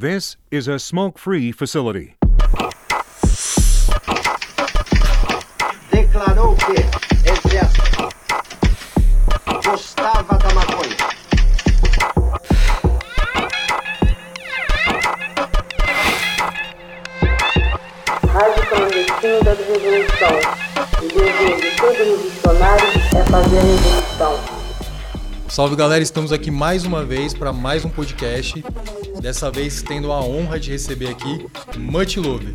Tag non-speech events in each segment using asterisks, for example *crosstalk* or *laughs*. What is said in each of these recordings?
This is a smoke free facility. declarou que, aspas, gostava da maconha. Rádio clandestino da revolução. O dever de todo revolucionário é fazer a revolução. Salve galera, estamos aqui mais uma vez para mais um podcast. Dessa vez tendo a honra de receber aqui Much Love.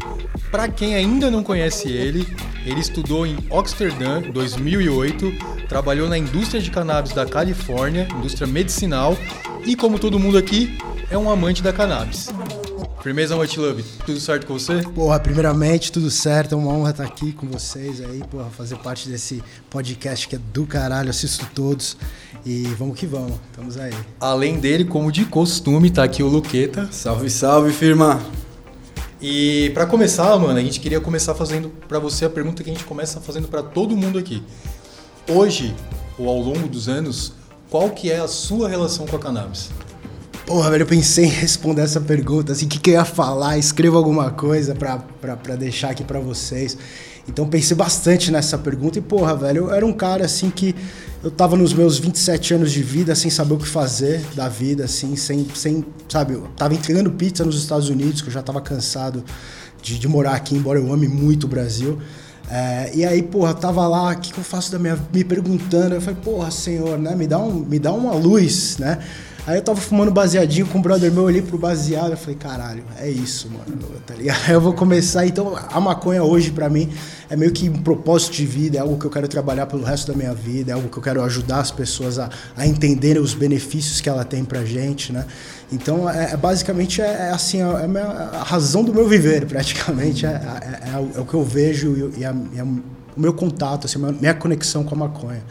Para quem ainda não conhece ele, ele estudou em Amsterdã em 2008, trabalhou na indústria de cannabis da Califórnia, indústria medicinal, e como todo mundo aqui, é um amante da cannabis. Firmeza, Much Love, tudo certo com você? Porra, primeiramente, tudo certo. É uma honra estar aqui com vocês aí, porra, fazer parte desse podcast que é do caralho, assisto todos. E vamos que vamos, estamos aí. Além dele, como de costume, tá aqui o Luqueta. Salve, salve, firma! E para começar, mano, a gente queria começar fazendo para você a pergunta que a gente começa fazendo para todo mundo aqui. Hoje, ou ao longo dos anos, qual que é a sua relação com a cannabis? Porra, velho, eu pensei em responder essa pergunta, assim, o que, que eu ia falar, escreva alguma coisa pra deixar aqui pra vocês. Então pensei bastante nessa pergunta e, porra, velho, eu era um cara, assim, que eu tava nos meus 27 anos de vida sem saber o que fazer da vida, assim, sem, sem sabe, eu tava entregando pizza nos Estados Unidos, que eu já tava cansado de, de morar aqui, embora eu ame muito o Brasil. É, e aí, porra, tava lá, o que, que eu faço da minha me perguntando, eu falei, porra, senhor, né, me dá, um, me dá uma luz, né? Aí eu tava fumando baseadinho com o brother meu, olhei pro baseado, eu falei, caralho, é isso, mano, tá ligado? *laughs* Eu vou começar, então a maconha hoje pra mim é meio que um propósito de vida, é algo que eu quero trabalhar pelo resto da minha vida, é algo que eu quero ajudar as pessoas a, a entenderem os benefícios que ela tem pra gente, né? Então, é, é basicamente, é, é assim, é a, minha, a, razão do meu viver, *laughs* praticamente, é, é, é o que eu vejo e, a, e a, o meu contato, assim, a minha conexão com a maconha.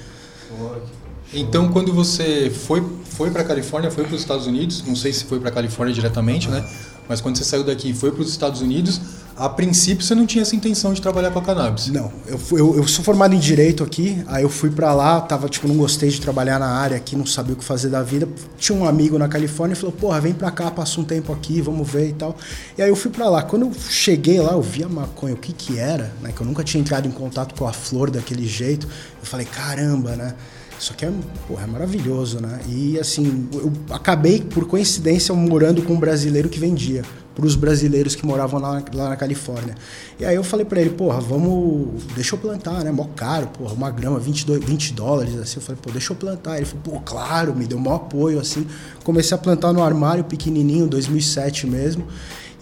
Então, quando você foi, foi para a Califórnia, foi para os Estados Unidos, não sei se foi para a Califórnia diretamente, né? Mas quando você saiu daqui e foi para os Estados Unidos, a princípio você não tinha essa intenção de trabalhar com a cannabis. Não, eu, eu, eu sou formado em direito aqui, aí eu fui para lá, tava tipo, não gostei de trabalhar na área aqui, não sabia o que fazer da vida. Tinha um amigo na Califórnia e falou: "Porra, vem para cá, passa um tempo aqui, vamos ver e tal". E aí eu fui para lá. Quando eu cheguei lá, eu vi a maconha, o que que era, né? Que eu nunca tinha entrado em contato com a flor daquele jeito. Eu falei: "Caramba, né?" Isso aqui é, porra, é maravilhoso, né? E assim, eu acabei, por coincidência, morando com um brasileiro que vendia para os brasileiros que moravam lá, lá, na Califórnia. E aí eu falei para ele, porra, vamos, deixa eu plantar, né? Mó caro, porra, uma grama, 22, 20 dólares, assim. Eu falei, pô, deixa eu plantar. Ele falou, pô, claro, me deu maior apoio, assim. Comecei a plantar no armário pequenininho, 2007 mesmo.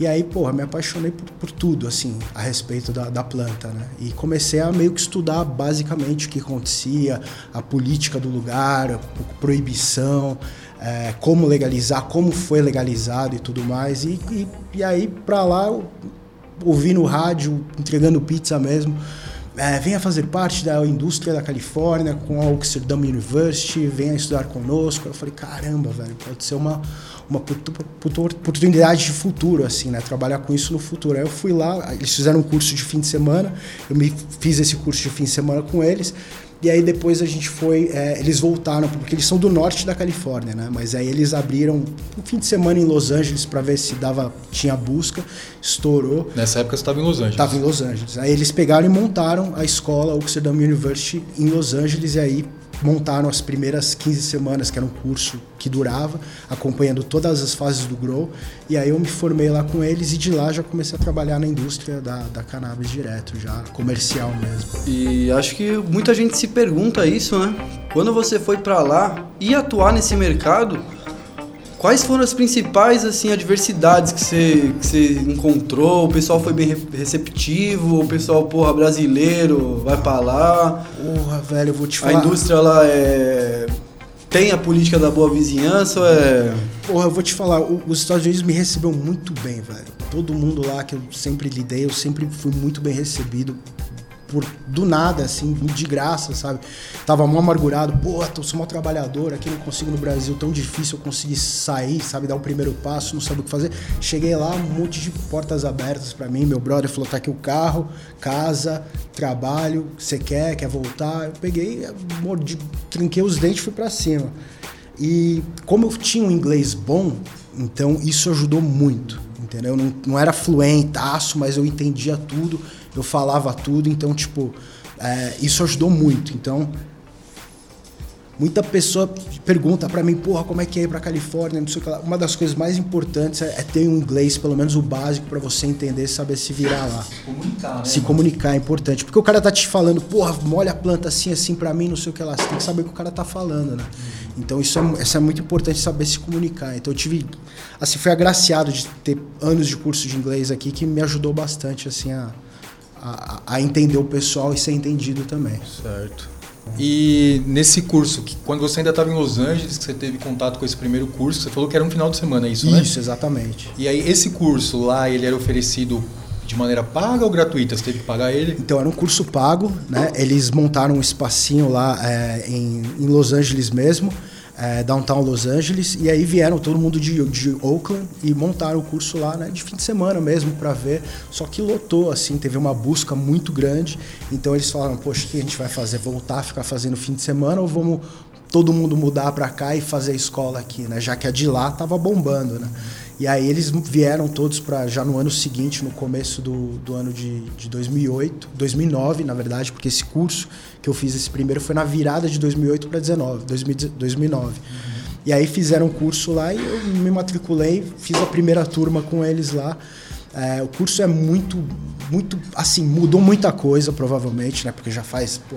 E aí, porra, me apaixonei por, por tudo, assim, a respeito da, da, planta, né? E comecei a meio que estudar basicamente o que acontecia, a política do lugar, a proibição, é, como legalizar, como foi legalizado e tudo mais. E, e, e aí, pra lá, eu ouvi no rádio, entregando pizza mesmo, é, venha fazer parte da indústria da Califórnia com a Amsterdam University, venha estudar conosco. Eu falei, caramba, velho, pode ser uma, uma oportunidade de futuro, assim, né? Trabalhar com isso no futuro. Aí eu fui lá, eles fizeram um curso de fim de semana, eu me fiz esse curso de fim de semana com eles. E aí depois a gente foi, é, eles voltaram, porque eles são do norte da Califórnia, né? Mas aí eles abriram um fim de semana em Los Angeles para ver se dava, tinha busca, estourou. Nessa época você estava em Los Angeles? Estava em Los Angeles. Aí eles pegaram e montaram a escola Amsterdam University em Los Angeles e aí montaram as primeiras 15 semanas, que era um curso que durava, acompanhando todas as fases do grow. E aí eu me formei lá com eles e de lá já comecei a trabalhar na indústria da, da cannabis direto, já comercial mesmo. E acho que muita gente se pergunta isso, né? Quando você foi para lá e atuar nesse mercado, Quais foram as principais assim adversidades que você, que você encontrou? O pessoal foi bem receptivo? O pessoal, porra, brasileiro, vai pra lá? Porra, velho, eu vou te falar. A indústria lá é. Tem a política da boa vizinhança ou é. Porra, eu vou te falar, os Estados Unidos me recebeu muito bem, velho. Todo mundo lá que eu sempre lidei, eu sempre fui muito bem recebido por do nada, assim, de graça, sabe? Tava mó amargurado, pô, eu sou mó trabalhador, aqui não consigo no Brasil, tão difícil eu conseguir sair, sabe? Dar o primeiro passo, não sabe o que fazer. Cheguei lá, um monte de portas abertas para mim. Meu brother falou: tá aqui o carro, casa, trabalho, você quer, quer voltar? Eu peguei, mordi, trinquei os dentes e fui pra cima. E como eu tinha um inglês bom, Então isso ajudou muito, entendeu? Não, não era fluentaço, mas eu entendia tudo, eu falava tudo, então, tipo, é, isso ajudou muito. Então, muita pessoa pergunta para mim, porra, como é que é ir pra Califórnia, não sei o que lá. Uma das coisas mais importantes é, é ter um inglês, pelo menos o básico, para você entender, saber se virar lá. Comunicar, né? Se comunicar é importante. Porque o cara tá te falando, porra, molha a planta assim, assim pra mim, não sei o que lá. Você tem que saber o que o cara tá falando, né? Então isso é, isso é muito importante saber se comunicar. Então eu tive. Assim, fui agraciado de ter anos de curso de inglês aqui que me ajudou bastante, assim, a, a, a entender o pessoal e ser entendido também. Certo. E nesse curso, que quando você ainda estava em Los Angeles, que você teve contato com esse primeiro curso, você falou que era um final de semana, é isso, né? Isso, exatamente. E aí, esse curso lá, ele era oferecido de maneira paga ou gratuita? Você teve que pagar ele? Então era um curso pago, né? Eles montaram um espacinho lá é, em, em Los Angeles mesmo, é, downtown Los Angeles, e aí vieram todo mundo de, de Oakland e montaram o curso lá, né? De fim de semana mesmo para ver. Só que lotou, assim, teve uma busca muito grande. Então eles falaram, poxa, o que a gente vai fazer? Voltar a ficar fazendo fim de semana ou vamos todo mundo mudar para cá e fazer a escola aqui, né? Já que a de lá tava bombando, né? E aí eles vieram todos para já no ano seguinte, no começo do, do ano de, de 2008, 2009, na verdade, porque esse curso que eu fiz esse primeiro foi na virada de 2008 para 2009. 2009. E aí fizeram um curso lá e eu me matriculei, fiz a primeira turma com eles lá. É, o curso é muito, muito, assim, mudou muita coisa, provavelmente, né? Porque já faz pô,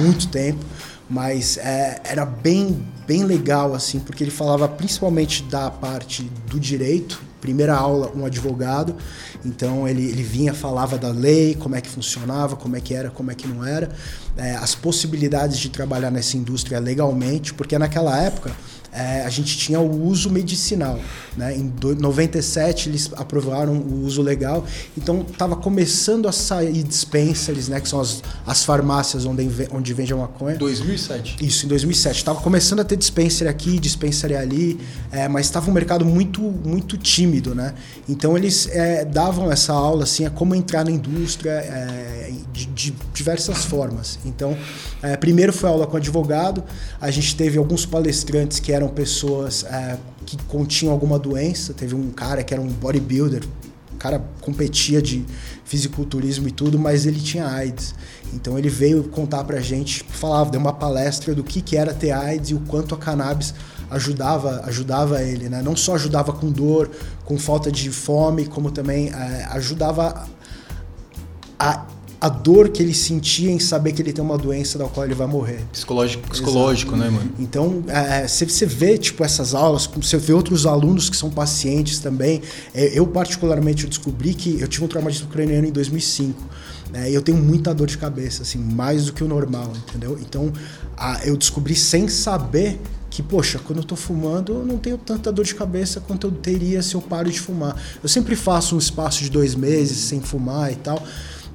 muito tempo mas é, era bem, bem legal assim, porque ele falava principalmente da parte do direito. Primeira aula, um advogado, então ele, ele vinha, falava da lei, como é que funcionava, como é que era, como é que não era, é, as possibilidades de trabalhar nessa indústria legalmente, porque naquela época é, a gente tinha o uso medicinal. Né? Em 97 eles aprovaram o uso legal, então estava começando a sair dispensaries, né? que são as, as farmácias onde, onde vende a maconha. 2007? Isso, em 2007. Estava começando a ter dispensary aqui, dispensary ali, é, mas estava um mercado muito, muito tímido. Né? Então eles é, davam essa aula assim, a como entrar na indústria é, de, de, diversas formas. Então, é, primeiro foi aula com advogado, a gente teve alguns palestrantes que eram pessoas é, que continham alguma doença. Teve um cara que era um bodybuilder, o cara competia de fisiculturismo e tudo, mas ele tinha AIDS. Então ele veio contar pra gente, falava, deu uma palestra do que, que era ter AIDS e o quanto a cannabis ajudava ajudava ele, né? Não só ajudava com dor, com falta de fome, como também é, ajudava a a dor que ele sentia em saber que ele tem uma doença da qual ele vai morrer. Psicológico, psicológico né, mano? Então, é, você, você vê, tipo, essas aulas, você vê outros alunos que são pacientes também. É, eu, particularmente, eu descobri que eu tive um traumatismo craniano em 2005. Né, e eu tenho muita dor de cabeça, assim, mais do que o normal, entendeu? Então, a, eu descobri sem saber que, poxa, quando eu tô fumando, eu não tenho tanta dor de cabeça quanto eu teria se eu paro de fumar. Eu sempre faço um espaço de dois meses sem fumar e tal.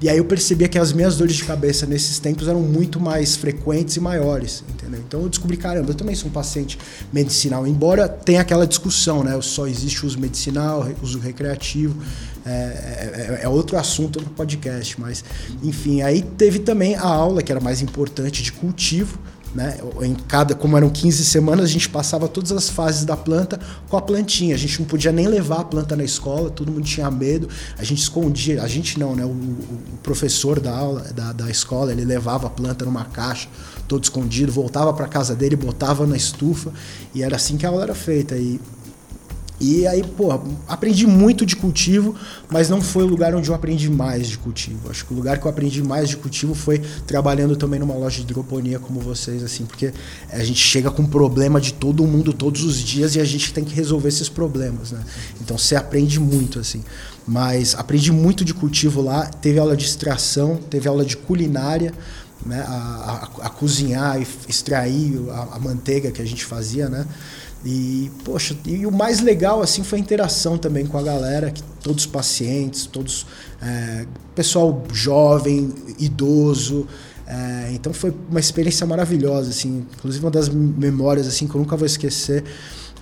E aí eu percebia que as minhas dores de cabeça nesses tempos eram muito mais frequentes e maiores, entendeu? Então eu descobri, caramba, eu também sou um paciente medicinal, embora tenha aquela discussão, né? Só existe uso medicinal, uso recreativo, é, é, é outro assunto no podcast, mas enfim, aí teve também a aula que era mais importante de cultivo, né? Em cada, como eram 15 semanas, a gente passava todas as fases da planta com a plantinha. A gente não podia nem levar a planta na escola, todo mundo tinha medo. A gente escondia, a gente não, né? O, o professor da aula, da, da escola, ele levava a planta numa caixa, todo escondido, voltava para casa dele, botava na estufa e era assim que a aula era feita. E e aí, pô, aprendi muito de cultivo, mas não foi o lugar onde eu aprendi mais de cultivo. Acho que o lugar que eu aprendi mais de cultivo foi trabalhando também numa loja de hidroponia como vocês, assim, porque a gente chega com problema de todo mundo todos os dias e a gente tem que resolver esses problemas, né? Então você aprende muito, assim. Mas aprendi muito de cultivo lá, teve aula de extração, teve aula de culinária, né? A, a, a cozinhar e extrair a, a manteiga que a gente fazia, né? E, poxa, e o mais legal assim foi a interação também com a galera, que todos os pacientes, todos é, pessoal jovem, idoso. É, então foi uma experiência maravilhosa, assim. Inclusive uma das memórias assim que eu nunca vou esquecer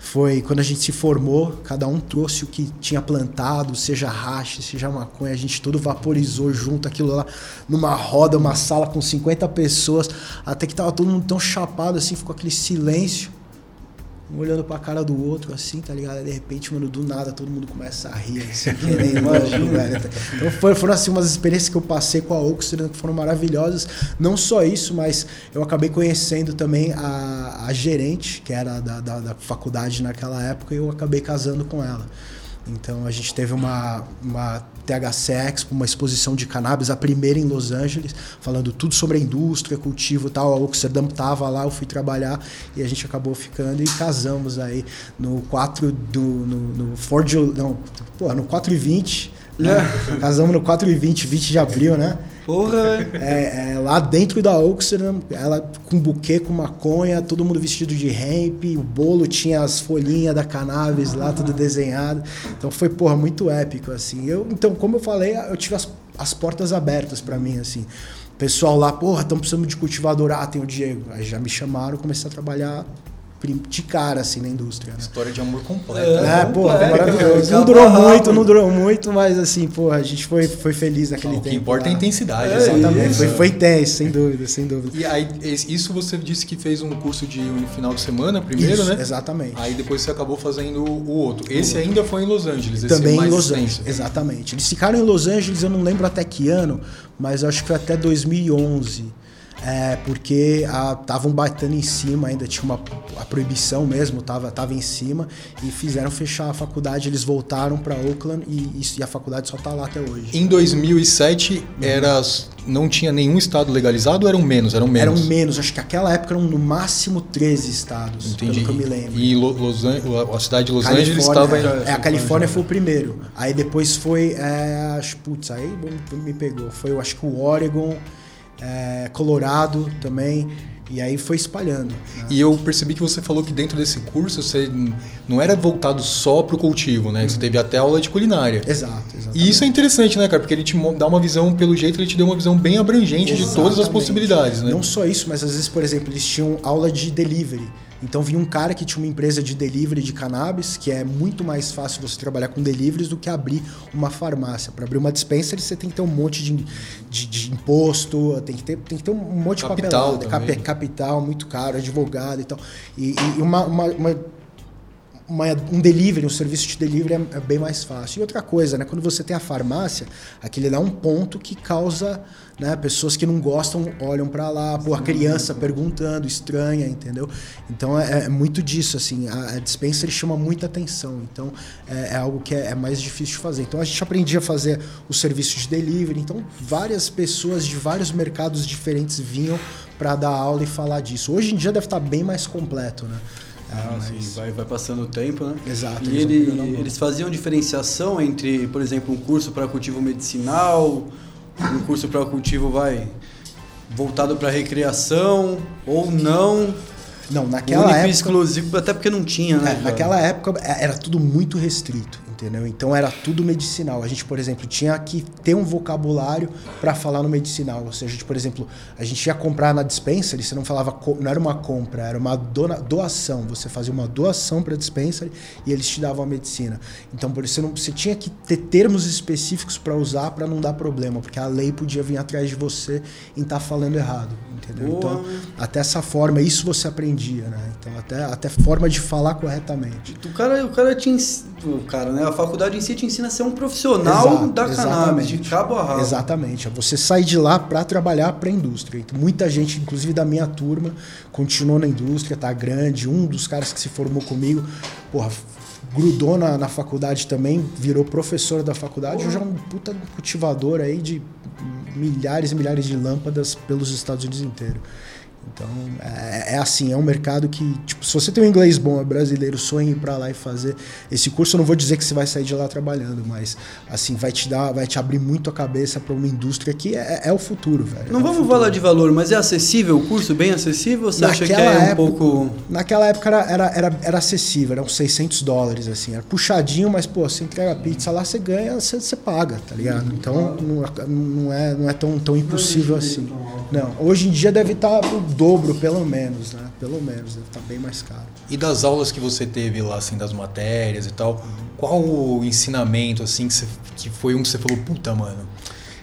foi quando a gente se formou, cada um trouxe o que tinha plantado, seja racha, seja maconha, a gente todo vaporizou junto aquilo lá numa roda, uma sala com 50 pessoas, até que tava todo mundo tão chapado assim, ficou aquele silêncio. Um olhando pra cara do outro, assim, tá ligado? Aí, de repente, mano, do nada todo mundo começa a rir, assim, *laughs* querendo, louco, velho. Então foram, foram, assim, umas experiências que eu passei com a Oxford que foram maravilhosas. Não só isso, mas eu acabei conhecendo também a, a gerente, que era da, da, da faculdade naquela época, e eu acabei casando com ela. Então a gente teve uma, uma THC Expo, uma exposição de cannabis, a primeira em Los Angeles, falando tudo sobre a indústria, cultivo e tal. A Oxerdam tava lá, eu fui trabalhar e a gente acabou ficando e casamos aí no 4 do. no, no Ford. Não, porra, no 4 e 20. Né? É. Casamos no 4 e 20, 20 de abril, né? Porra, é, é, lá dentro da Oxford, ela com buquê, com maconha, todo mundo vestido de hemp, o bolo tinha as folhinhas da cannabis lá, tudo desenhado. Então foi, porra, muito épico, assim. Eu, então, como eu falei, eu tive as, as portas abertas para mim, assim. pessoal lá, porra, estão precisando de cultivador. Ah, tem o Diego. Aí já me chamaram, comecei a trabalhar de cara, assim, na indústria. Né? História de amor completa. É, é pô, é maravilhoso. Não durou muito, não durou muito, mas assim, pô, a gente foi, foi feliz naquele tempo. O que importa lá. é a intensidade. É, exatamente. Foi, foi intenso, sem dúvida, sem dúvida. E aí, isso você disse que fez um curso de um final de semana primeiro, isso, né? Exatamente. Aí depois você acabou fazendo o outro. Esse ainda foi em Los Angeles. Também em Los Angeles, exatamente. Eles ficaram em Los Angeles, eu não lembro até que ano, mas acho que foi até 2011 é, porque estavam batendo em cima, ainda tinha uma a proibição mesmo, tava, tava em cima e fizeram fechar a faculdade. Eles voltaram para Oakland e, e, a faculdade só está lá até hoje. Em 2007 era não tinha nenhum estado legalizado ou eram menos? Eram menos. Eram menos, acho que naquela época eram no máximo 13 estados, Entendi. pelo que eu me lembro. E Los a cidade de Los Califórnia, Angeles estava É, a Califórnia foi o primeiro. Aí depois foi, é, acho, putz, aí me pegou. Foi, eu acho que o Oregon é, Colorado também. E aí foi espalhando. Né? E eu percebi que você falou que dentro desse curso você não era voltado só para o cultivo, né? Uhum. Você teve até aula de culinária. Exato, exatamente. E isso é interessante, né, cara? Porque ele te dá uma visão, pelo jeito, ele te deu uma visão bem abrangente exatamente. de todas as possibilidades, né? Não só isso, mas às vezes, por exemplo, eles tinham aula de delivery. Então vinha um cara que tinha uma empresa de delivery de cannabis, que é muito mais fácil você trabalhar com deliveries do que abrir uma farmácia. Para abrir uma dispensa você tem que ter um monte de, de, de imposto, tem que, ter, tem que ter um monte capital de papelada, capital muito caro, advogado e tal. E, e uma, uma, uma uma, um delivery, um serviço de delivery é, é, bem mais fácil. E outra coisa, né? Quando você tem a farmácia, aquele é um ponto que causa, né? Pessoas que não gostam olham para lá, pô, a criança perguntando, estranha, entendeu? Então é, é muito disso, assim. A, a dispenser chama muita atenção. Então é, é algo que é, é, mais difícil de fazer. Então a gente aprendia a fazer o serviço de delivery. Então várias pessoas de vários mercados diferentes vinham para dar aula e falar disso. Hoje em dia deve estar bem mais completo, né? Ah, mas... vai, vai passando o tempo, né? Exato. E ele, eles faziam diferenciação entre, por exemplo, um curso para cultivo medicinal, um curso para cultivo vai voltado para recreação ou não. Não, naquela época exclusivo, até porque não tinha, né? É, naquela época é, era tudo muito restrito entendeu? Então era tudo medicinal. A gente, por exemplo, tinha que ter um vocabulário para falar no medicinal. Ou seja, a gente, por exemplo, a gente ia comprar na dispensa, você não falava, não era uma compra, era uma doação. Você fazia uma doação para a dispensa e eles te davam a medicina. Então, por isso você, não, você tinha que ter termos específicos para usar para não dar problema, porque a lei podia vir atrás de você em estar tá falando errado, entendeu? Boa. Então, até essa forma, isso você aprendia, né? Então, até até forma de falar corretamente. O cara, o cara tinha o cara, né? A faculdade em si te ensina a ser um profissional Exato, da cannabis, de cabo a rabo. Exatamente. Você sai de lá para trabalhar para a indústria. Então, muita gente, inclusive da minha turma, continuou na indústria, tá grande. Um dos caras que se formou comigo, porra, grudou na, na faculdade também, virou professor da faculdade. Hoje é um puta cultivador aí de milhares e milhares de lâmpadas pelos Estados Unidos inteiro. Então, é, é, assim, é um mercado que, tipo, se você tem um inglês bom, é brasileiro, sonha ir para lá e fazer esse curso, eu não vou dizer que você vai sair de lá trabalhando, mas, assim, vai te dar, vai te abrir muito a cabeça para uma indústria que é, é, o futuro, velho. Não é vamos falar de valor, mas é acessível o curso? Bem acessível? Ou você naquela acha que é época, um pouco... Naquela época era, era, era, era acessível, eram 600 dólares, assim, era puxadinho, mas, pô, você entrega a pizza lá, você ganha, você, você paga, tá ligado? Então, não, não, é, não é tão, tão impossível assim. Não, hoje em dia deve estar tá dobro, pelo menos, né? Pelo menos, deve estar tá bem mais caro. E das aulas que você teve lá, assim, das matérias e tal, qual o ensinamento, assim, que, você, que foi um que você falou, puta, mano,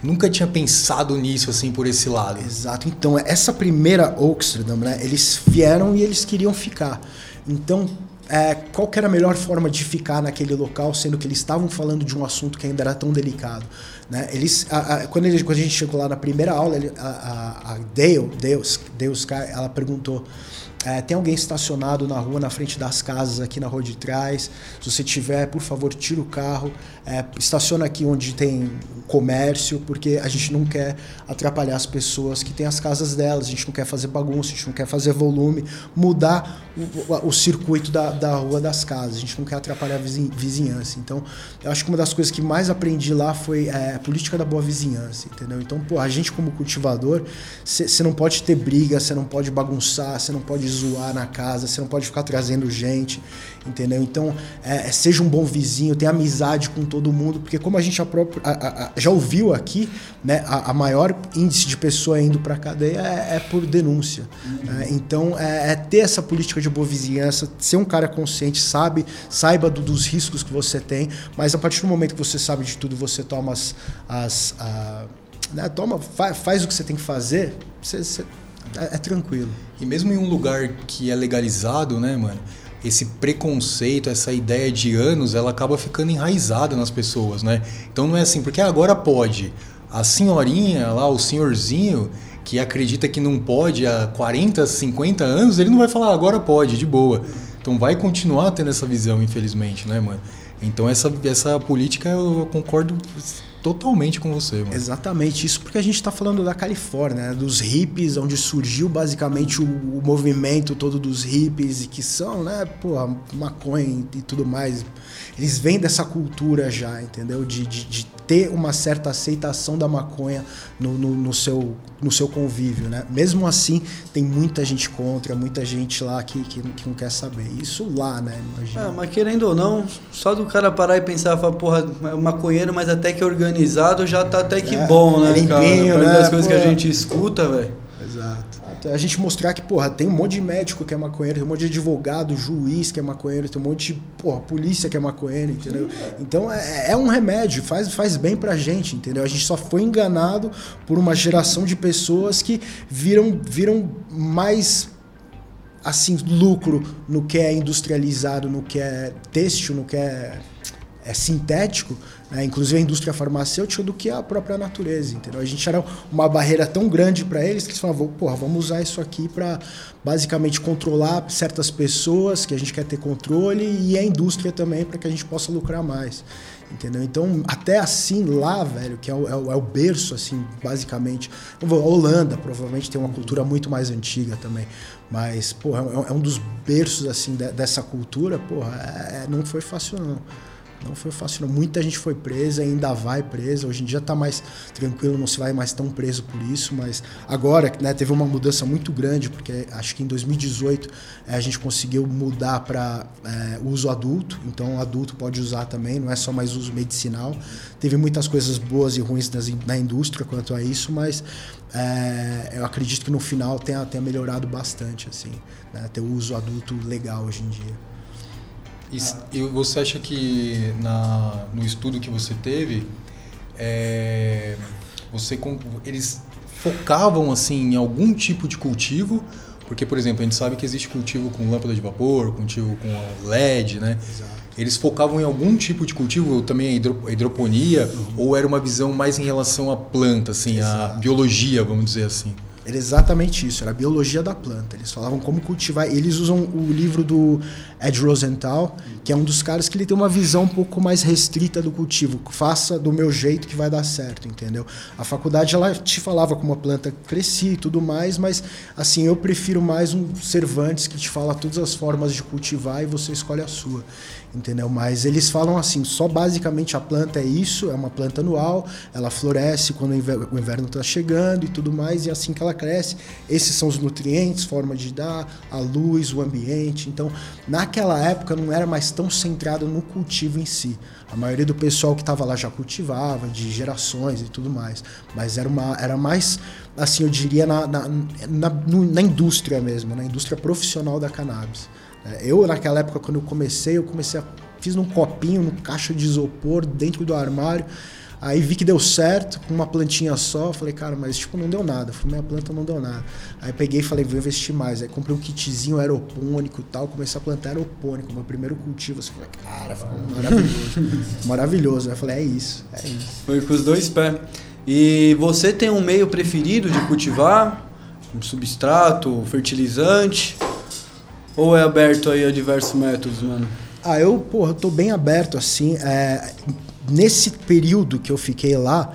nunca tinha pensado nisso, assim, por esse lado? Exato. Então, essa primeira Oxford, né? Eles vieram e eles queriam ficar. Então, é, qual era a melhor forma de ficar naquele local, sendo que eles estavam falando de um assunto que ainda era tão delicado. Né? Eles, a, a, quando, ele, quando a gente chegou lá na primeira aula, ele, a, a, Dale, Deus, Deus, ela perguntou é, tem alguém estacionado na rua, na frente das casas, aqui na rua de trás. Se você tiver, por favor, tira o carro. É, estaciona aqui onde tem comércio, porque a gente não quer atrapalhar as pessoas que têm as casas delas. A gente não quer fazer bagunça, a gente não quer fazer volume, mudar o, o circuito da, da rua das casas. A gente não quer atrapalhar a vizinhança. Então, eu acho que uma das coisas que mais aprendi lá foi é, a política da boa vizinhança, entendeu? Então, pô, a gente como cultivador, você não pode ter briga, você não pode bagunçar, você não pode zoar na casa, você não pode ficar trazendo gente, entendeu? Então, é, seja um bom vizinho, tenha amizade com todo mundo, porque como a gente a própria, a, a, já ouviu aqui, né, a, maior índice de pessoa indo para cadeia é, é, por denúncia. Uhum. É, então, é, é, ter essa política de boa vizinhança, ser um cara consciente, sabe, saiba do, dos riscos que você tem, mas a partir do momento que você sabe de tudo, você toma as, as a, né, toma, faz, faz o que você tem que fazer, você, você é, é, tranquilo. E mesmo em um lugar que é legalizado, né, mano? Esse preconceito, essa ideia de anos, ela acaba ficando enraizada nas pessoas, né? Então não é assim, porque agora pode. A senhorinha lá, o senhorzinho, que acredita que não pode há 40, 50 anos, ele não vai falar agora pode, de boa. Então vai continuar tendo essa visão, infelizmente, né, mano? Então essa, essa política eu concordo totalmente com você. Mano. Exatamente, isso porque a gente está falando da Califórnia, né? dos hippies, onde surgiu basicamente o, o, movimento todo dos hippies, que são, né, pô, maconha e tudo mais. Eles vêm dessa cultura já, entendeu? De, de, de ter uma certa aceitação da maconha no, no, no, seu, no seu convívio, né? Mesmo assim, tem muita gente contra, muita gente lá que, que, que não quer saber. Isso lá, né? Imagina. Ah, mas querendo ou não, só do cara parar e pensar, falar, porra, é maconheiro, mas até que é organizado, já tá até que é, bom, né, limpinho, cara? Né? das coisas Pô. que a gente escuta, velho. Exato a gente mostrar que, porra, tem um monte de médico que é maconheiro, tem um monte de advogado, juiz que é maconheiro, tem um monte de, porra, polícia que é maconheiro, entendeu? Então é, é um remédio, faz, faz bem pra gente, entendeu? A gente só foi enganado por uma geração de pessoas que viram, viram mais assim lucro no que é industrializado, no que é têxtil, no que é, é sintético, né, inclusive a indústria farmacêutica, do que a própria natureza, entendeu? A gente era uma barreira tão grande para eles que eles falavam, porra, vamos usar isso aqui para basicamente controlar certas pessoas que a gente quer ter controle e a indústria também para que a gente possa lucrar mais. Entendeu? Então, até assim, lá, velho, que é o, é o, é o berço, assim, basicamente. A Holanda provavelmente tem uma cultura muito mais antiga também. Mas, porra, é, é um dos berços, assim, de, dessa cultura, porra, é, é não foi fácil, não. Não foi fácil, não. Muita gente foi presa, ainda vai presa. Hoje em dia está mais tranquilo, não se vai mais tão preso por isso, mas agora né, teve uma mudança muito grande, porque acho que em 2018 é, a gente conseguiu mudar para é, uso adulto, então adulto pode usar também, não é só mais uso medicinal. Teve muitas coisas boas e ruins nas, na indústria quanto a isso, mas é, eu acredito que no final tenha, tenha melhorado bastante, assim, né, ter o uso adulto legal hoje em dia. E, e você acha que na, no estudo que você teve, é, você eles focavam assim em algum tipo de cultivo? Porque, por exemplo, a gente sabe que existe cultivo com lâmpada de vapor, cultivo com LED, né? Exato. Eles focavam em algum tipo de cultivo, também a hidroponia, uhum. ou era uma visão mais em relação à planta, assim, Exato. à biologia, vamos dizer assim? Era exatamente isso, era a biologia da planta. Eles falavam como cultivar. Eles usam o livro do Ed Rosenthal, que é um dos caras que ele tem uma visão um pouco mais restrita do cultivo. Faça do meu jeito que vai dar certo, entendeu? A faculdade ela te falava como a planta crescia e tudo mais, mas assim, eu prefiro mais um Cervantes que te fala todas as formas de cultivar e você escolhe a sua entendeu? Mas eles falam assim, só basicamente a planta é isso, é uma planta anual, ela floresce quando o inverno está chegando e tudo mais, e assim que ela cresce, esses são os nutrientes, forma de dar, a luz, o ambiente. Então, naquela época não era mais tão centrado no cultivo em si. A maioria do pessoal que estava lá já cultivava, de gerações e tudo mais, mas era, uma, era mais, assim, eu diria, na, na, na, na indústria mesmo, na indústria profissional da cannabis. É, eu, naquela época, quando eu comecei, eu comecei a. Fiz num copinho, num caixa de isopor, dentro do armário. Aí vi que deu certo, com uma plantinha só. Falei, cara, mas tipo, não deu nada. Falei, minha planta não deu nada. Aí peguei e falei, vou investir mais. Aí comprei um kitzinho aeropônico e tal. Comecei a plantar aeropônico, meu primeiro cultivo. Assim, falei, cara, ficou maravilhoso. *laughs* maravilhoso. Aí eu falei, é isso, é isso. Foi com os dois pés. E você tem um meio preferido de cultivar? Um substrato, fertilizante? Ou é aberto aí a diversos métodos, mano? Ah, eu, porra, eu tô bem aberto assim. É, nesse período que eu fiquei lá,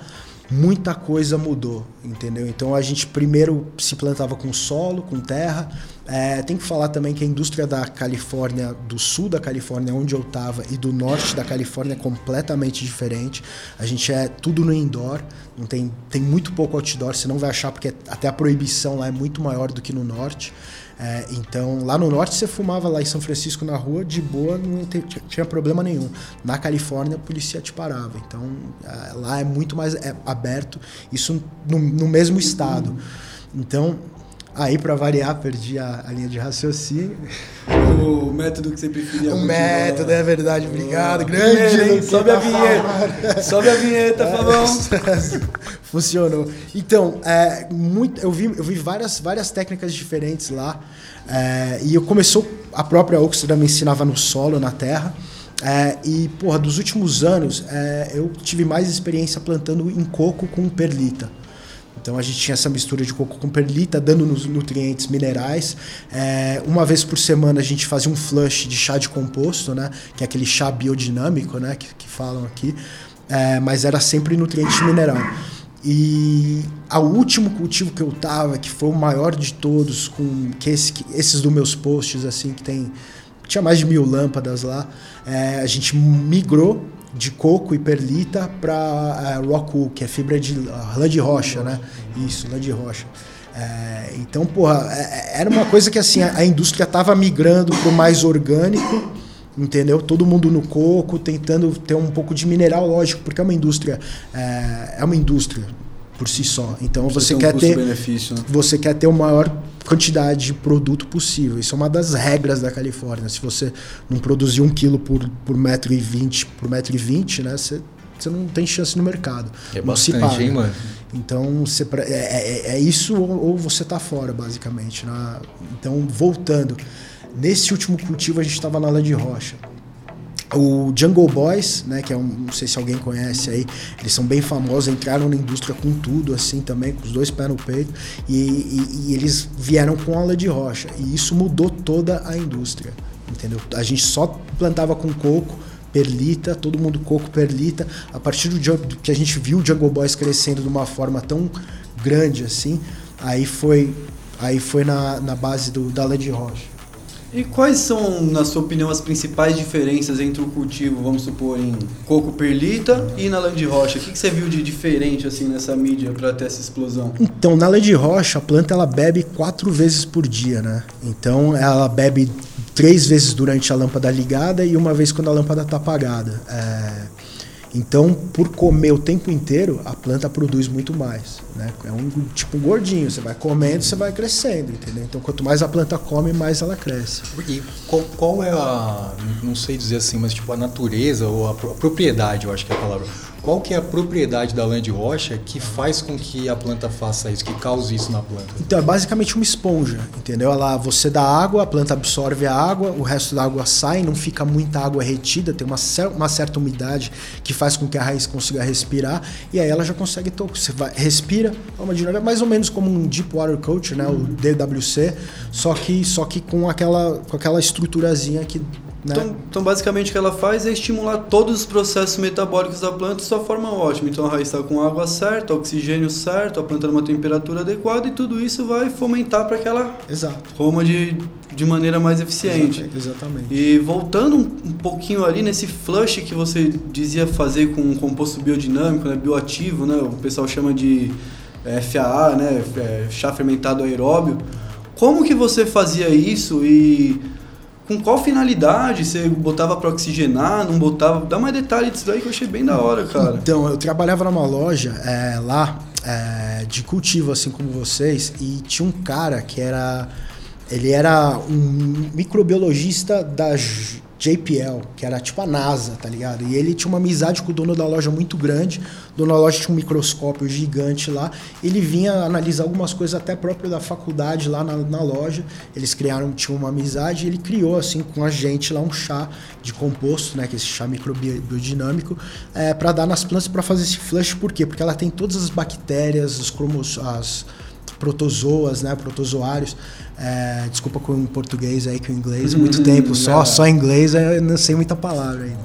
muita coisa mudou, entendeu? Então a gente primeiro se plantava com solo, com terra. É, tem que falar também que a indústria da Califórnia, do sul da Califórnia, onde eu estava, e do norte da Califórnia é completamente diferente. A gente é tudo no indoor, não tem, tem muito pouco outdoor, você não vai achar, porque até a proibição lá é muito maior do que no norte. É, então, lá no norte você fumava lá em São Francisco na rua, de boa, não tinha problema nenhum. Na Califórnia a polícia te parava. Então, lá é muito mais é, aberto, isso no, no mesmo estado. Então, aí para variar, perdi a, a linha de raciocínio. O método que você preferia O método, é verdade, obrigado. Primeiro, Grande, Sobe a da vinheta. Sobe a vinheta, Fabão. *laughs* Funcionou. Então, é, muito, eu vi, eu vi várias, várias técnicas diferentes lá. é, e eu começou, a própria Oxford me ensinava no solo, na terra. é, e, porra, dos últimos anos, é, eu tive mais experiência plantando em coco com perlita. Então a gente tinha essa mistura de coco com perlita, dando nos nutrientes minerais. É, uma vez por semana a gente fazia um flush de chá de composto, né? Que é aquele chá biodinâmico, né? Que, que falam aqui. É, mas era sempre nutriente mineral. E o último cultivo que eu tava, que foi o maior de todos, com que, esse, que esses dos meus posts, assim, que tem. Tinha mais de mil lâmpadas lá. é, a gente migrou de coco e perlita para rockwool, que é fibra de ah, lã de rocha, né? Isso, lã de rocha. É, então, porra, é- é- era uma coisa que assim a, a indústria tava migrando para o mais orgânico, entendeu? Todo mundo no coco, tentando ter um pouco de mineral, lógico, porque é uma indústria, é, é uma indústria por si só. Então você um quer ter né? você quer ter a maior quantidade de produto possível. Isso é uma das regras da Califórnia. Se você não produzir um quilo por, por metro e vinte, por metro e vinte, né? Você, você não tem chance no mercado. É não se bastante, paga. hein, mano? Então você, pre- é, é- é isso ou, ou você tá fora, basicamente. né? Então, voltando. Nesse último cultivo a gente estava na lã de rocha. O Jungle Boys, né, que é um, não sei se alguém conhece aí, eles são bem famosos, entraram na indústria com tudo, assim, também, com os dois pés no peito, e, e- e eles vieram com aula de rocha, e isso mudou toda a indústria, entendeu? A gente só plantava com coco, perlita, todo mundo coco, perlita, a partir do que a gente viu o Jungle Boys crescendo de uma forma tão grande assim, aí foi, aí foi na, na base do, da lã de rocha. E quais são, na sua opinião, as principais diferenças entre o cultivo, vamos supor, em coco perlita e na lã de rocha? O que, você viu de diferente assim nessa mídia para ter essa explosão? Então, na lã de rocha, a planta ela bebe quatro vezes por dia, né? Então, ela bebe três vezes durante a lâmpada ligada e uma vez quando a lâmpada está apagada. É, Então, por comer o tempo inteiro, a planta produz muito mais, né? É um tipo um gordinho, você vai comendo, você vai crescendo, entendeu? Então, quanto mais a planta come, mais ela cresce. E qual, qual é a, não sei dizer assim, mas tipo a natureza ou a, pro- a propriedade, eu acho que é a palavra. Qual que é a propriedade da lã de rocha que faz com que a planta faça isso, que cause isso na planta? Então é basicamente uma esponja, entendeu? Ela, você dá água, a planta absorve a água, o resto da água sai, não fica muita água retida, tem uma, cer- uma certa umidade que faz com que a raiz consiga respirar e aí ela já consegue to- você vai respira, toma de novo, é mais ou menos como um deep water coach, né, o DWC, só que só que com aquela com aquela estruturazinha que né? Então, então, basicamente, o que ela faz é estimular todos os processos metabólicos da planta de sua forma ótima. Então, a raiz está com água certa, oxigênio certo, a planta numa temperatura adequada e tudo isso vai fomentar para que ela Exato. coma de, de maneira mais eficiente. Exatamente. E voltando um, um pouquinho ali nesse flush que você dizia fazer com um composto biodinâmico, né, bioativo, né, o pessoal chama de eh, FAA, né, eh, chá fermentado aeróbio. Como que você fazia isso e com qual finalidade? Você botava para oxigenar, não botava? Dá mais detalhe disso daí que eu achei bem da hora, cara. Então, eu trabalhava numa loja é, lá é, de cultivo, assim como vocês, e tinha um cara que era. Ele era um microbiologista da, JPL, que era tipo a NASA, tá ligado? E ele tinha uma amizade com o dono da loja muito grande. O dono da loja tinha um microscópio gigante lá. Ele vinha analisar algumas coisas até próprio da faculdade lá na, na loja. Eles criaram, tinham uma amizade e ele criou, assim, com a gente lá um chá de composto, né? Que é esse chá microbiodinâmico, é, para dar nas plantas para fazer esse flush. Por quê? Porque ela tem todas as bactérias, os as protozoas, né, protozoários. É, desculpa com o português aí, que o inglês, muito tempo só, só inglês, eu não sei muita palavra ainda.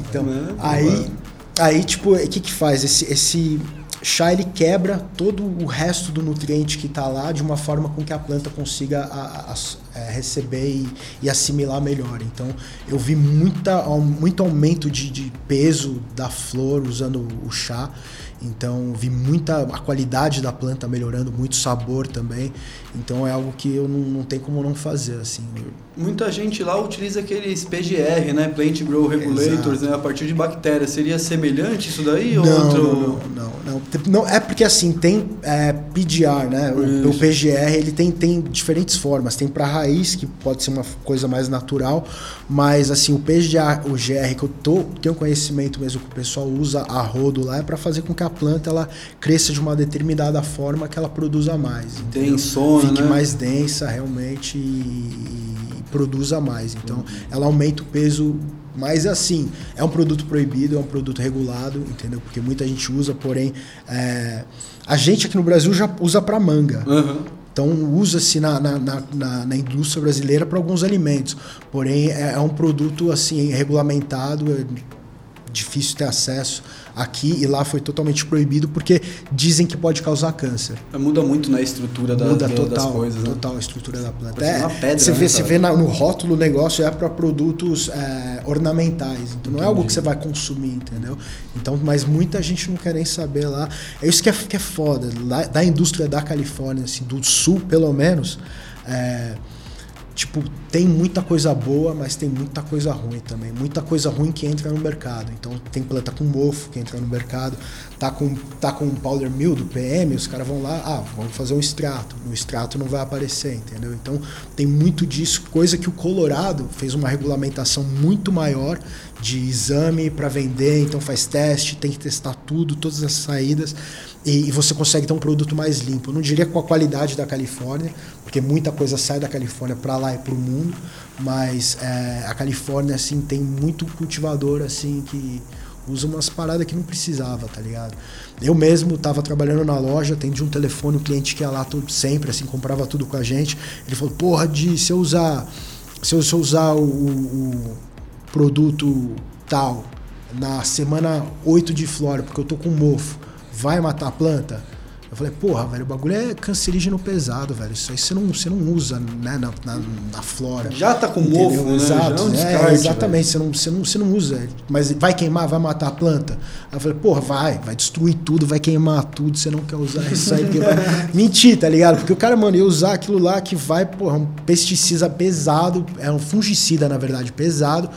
Então, aí, aí tipo, o que que faz? Esse, esse chá, ele quebra todo o resto do nutriente que está lá de uma forma com que a planta consiga a, a, a, receber e, e, assimilar melhor. Então, eu vi muita, muito aumento de, de peso da flor usando o chá. Então vi muita a qualidade da planta melhorando, muito sabor também. Então é algo que eu não, não tenho como não fazer assim. Muita gente lá utiliza aqueles PGR, né, Plant Grow Regulators, né, a partir de bactérias. Seria semelhante isso daí não, ou outro? Não, não, não, não. É porque assim tem é, PDR, né? O, o, PGR ele tem, tem diferentes formas. Tem para raiz que pode ser uma coisa mais natural, mas assim o PGR, o GR que eu tô tenho conhecimento mesmo que o pessoal usa a rodo lá é para fazer com que a planta ela cresça de uma determinada forma que ela produza mais. Tem sono, Fique né? mais densa realmente e produza mais. Então, ela aumenta o peso mas assim, é um produto proibido, é um produto regulado, entendeu? Porque muita gente usa, porém, é, a gente aqui no Brasil já usa para manga. Uhum. Então usa-se na, na, na, na, indústria brasileira para alguns alimentos. Porém, é, é, um produto assim regulamentado, é difícil ter acesso aqui e lá foi totalmente proibido porque dizem que pode causar câncer. Muda muito na estrutura da, Muda da, total, das coisas. Né? Total a estrutura da planta. É, uma pedra, você né, vê, você vê na, no rótulo o negócio é para produtos é, ornamentais. Então Entendi. não é algo que você vai consumir, entendeu? Então, mas muita gente não quer nem saber lá. É isso que é, que é foda. Lá, da indústria da Califórnia, assim, do sul pelo menos. É, tipo, tem muita coisa boa, mas tem muita coisa ruim também. Muita coisa ruim que entra no mercado. Então tem planta com mofo que entra no mercado, tá com tá com powder mill do PM, os caras vão lá, ah, vamos fazer um extrato. O extrato não vai aparecer, entendeu? Então tem muito disso, coisa que o Colorado fez uma regulamentação muito maior de exame para vender, então faz teste, tem que testar tudo, todas as saídas e, e, você consegue ter um produto mais limpo. Eu não diria com a qualidade da Califórnia, porque muita coisa sai da Califórnia para lá e para o mundo, mas é, a Califórnia assim tem muito cultivador assim que usa umas paradas que não precisava, tá ligado? Eu mesmo estava trabalhando na loja, atendi um telefone, um cliente que ia lá todo, sempre, assim, comprava tudo com a gente. Ele falou, porra, de se eu usar, se eu, se eu usar o, o, produto tal na semana 8 de flora, porque eu tô com mofo, vai matar a planta? Eu falei, porra, velho, o bagulho é cancerígeno pesado, velho. Isso aí você não, você não usa, né, na, na, na flora. Já tá com mofo, né? Exato. É, um descarte, é, exatamente, você não, você, não, você não usa. Mas vai queimar, vai matar a planta? Aí eu falei, porra, vai, vai destruir tudo, vai queimar tudo, você não quer usar isso aí. Porque vai... *laughs* Mentir, tá ligado? Porque o cara, mano, ia usar aquilo lá que vai, porra, um pesticida pesado, é um fungicida, na verdade, pesado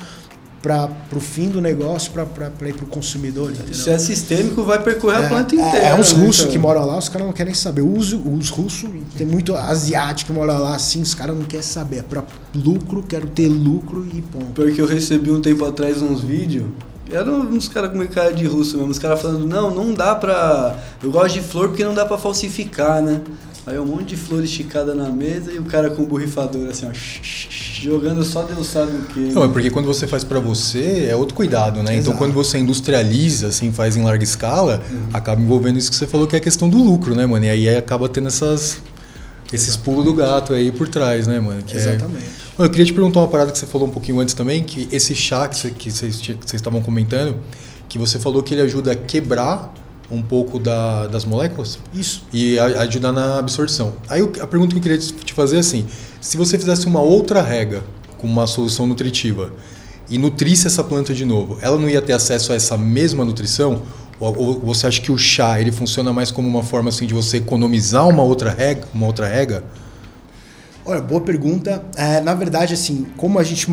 para o fim do negócio, para ir para o consumidor. Entendeu? Se é sistêmico, vai percorrer é, a planta inteira. É, é uns né, russos cara? que moram lá, os caras não querem saber. Os, os russos, tem muito asiático que mora lá, assim, os caras não querem saber. É para lucro, quero ter lucro e ponto. Porque eu recebi um tempo atrás uns vídeos. Eram uns caras com cara de russo mesmo, os caras falando, não, não dá pra. Eu gosto de flor porque não dá pra falsificar, né? Aí um monte de flor esticada na mesa e o cara com o borrifador assim, ó, jogando só Deus sabe o que. Não, é porque quando você faz para você é outro cuidado, né? Exato. Então quando você industrializa, assim, faz em larga escala, uhum. acaba envolvendo isso que você falou que é a questão do lucro, né, mano? E aí acaba tendo essas esses pulos do gato aí por trás, né, mano? Que Exatamente. É... Eu queria te perguntar uma parada que você falou um pouquinho antes também, que esse chá que vocês estavam comentando, que você falou que ele ajuda a quebrar um pouco da, das moléculas. Isso. E a, ajudar na absorção. Aí a pergunta que eu queria te fazer é assim: se você fizesse uma outra rega com uma solução nutritiva e nutrisse essa planta de novo, ela não ia ter acesso a essa mesma nutrição? Ou, você acha que o chá ele funciona mais como uma forma assim de você economizar uma outra rega, uma outra rega? Olha, boa pergunta. É, na verdade, assim, como a gente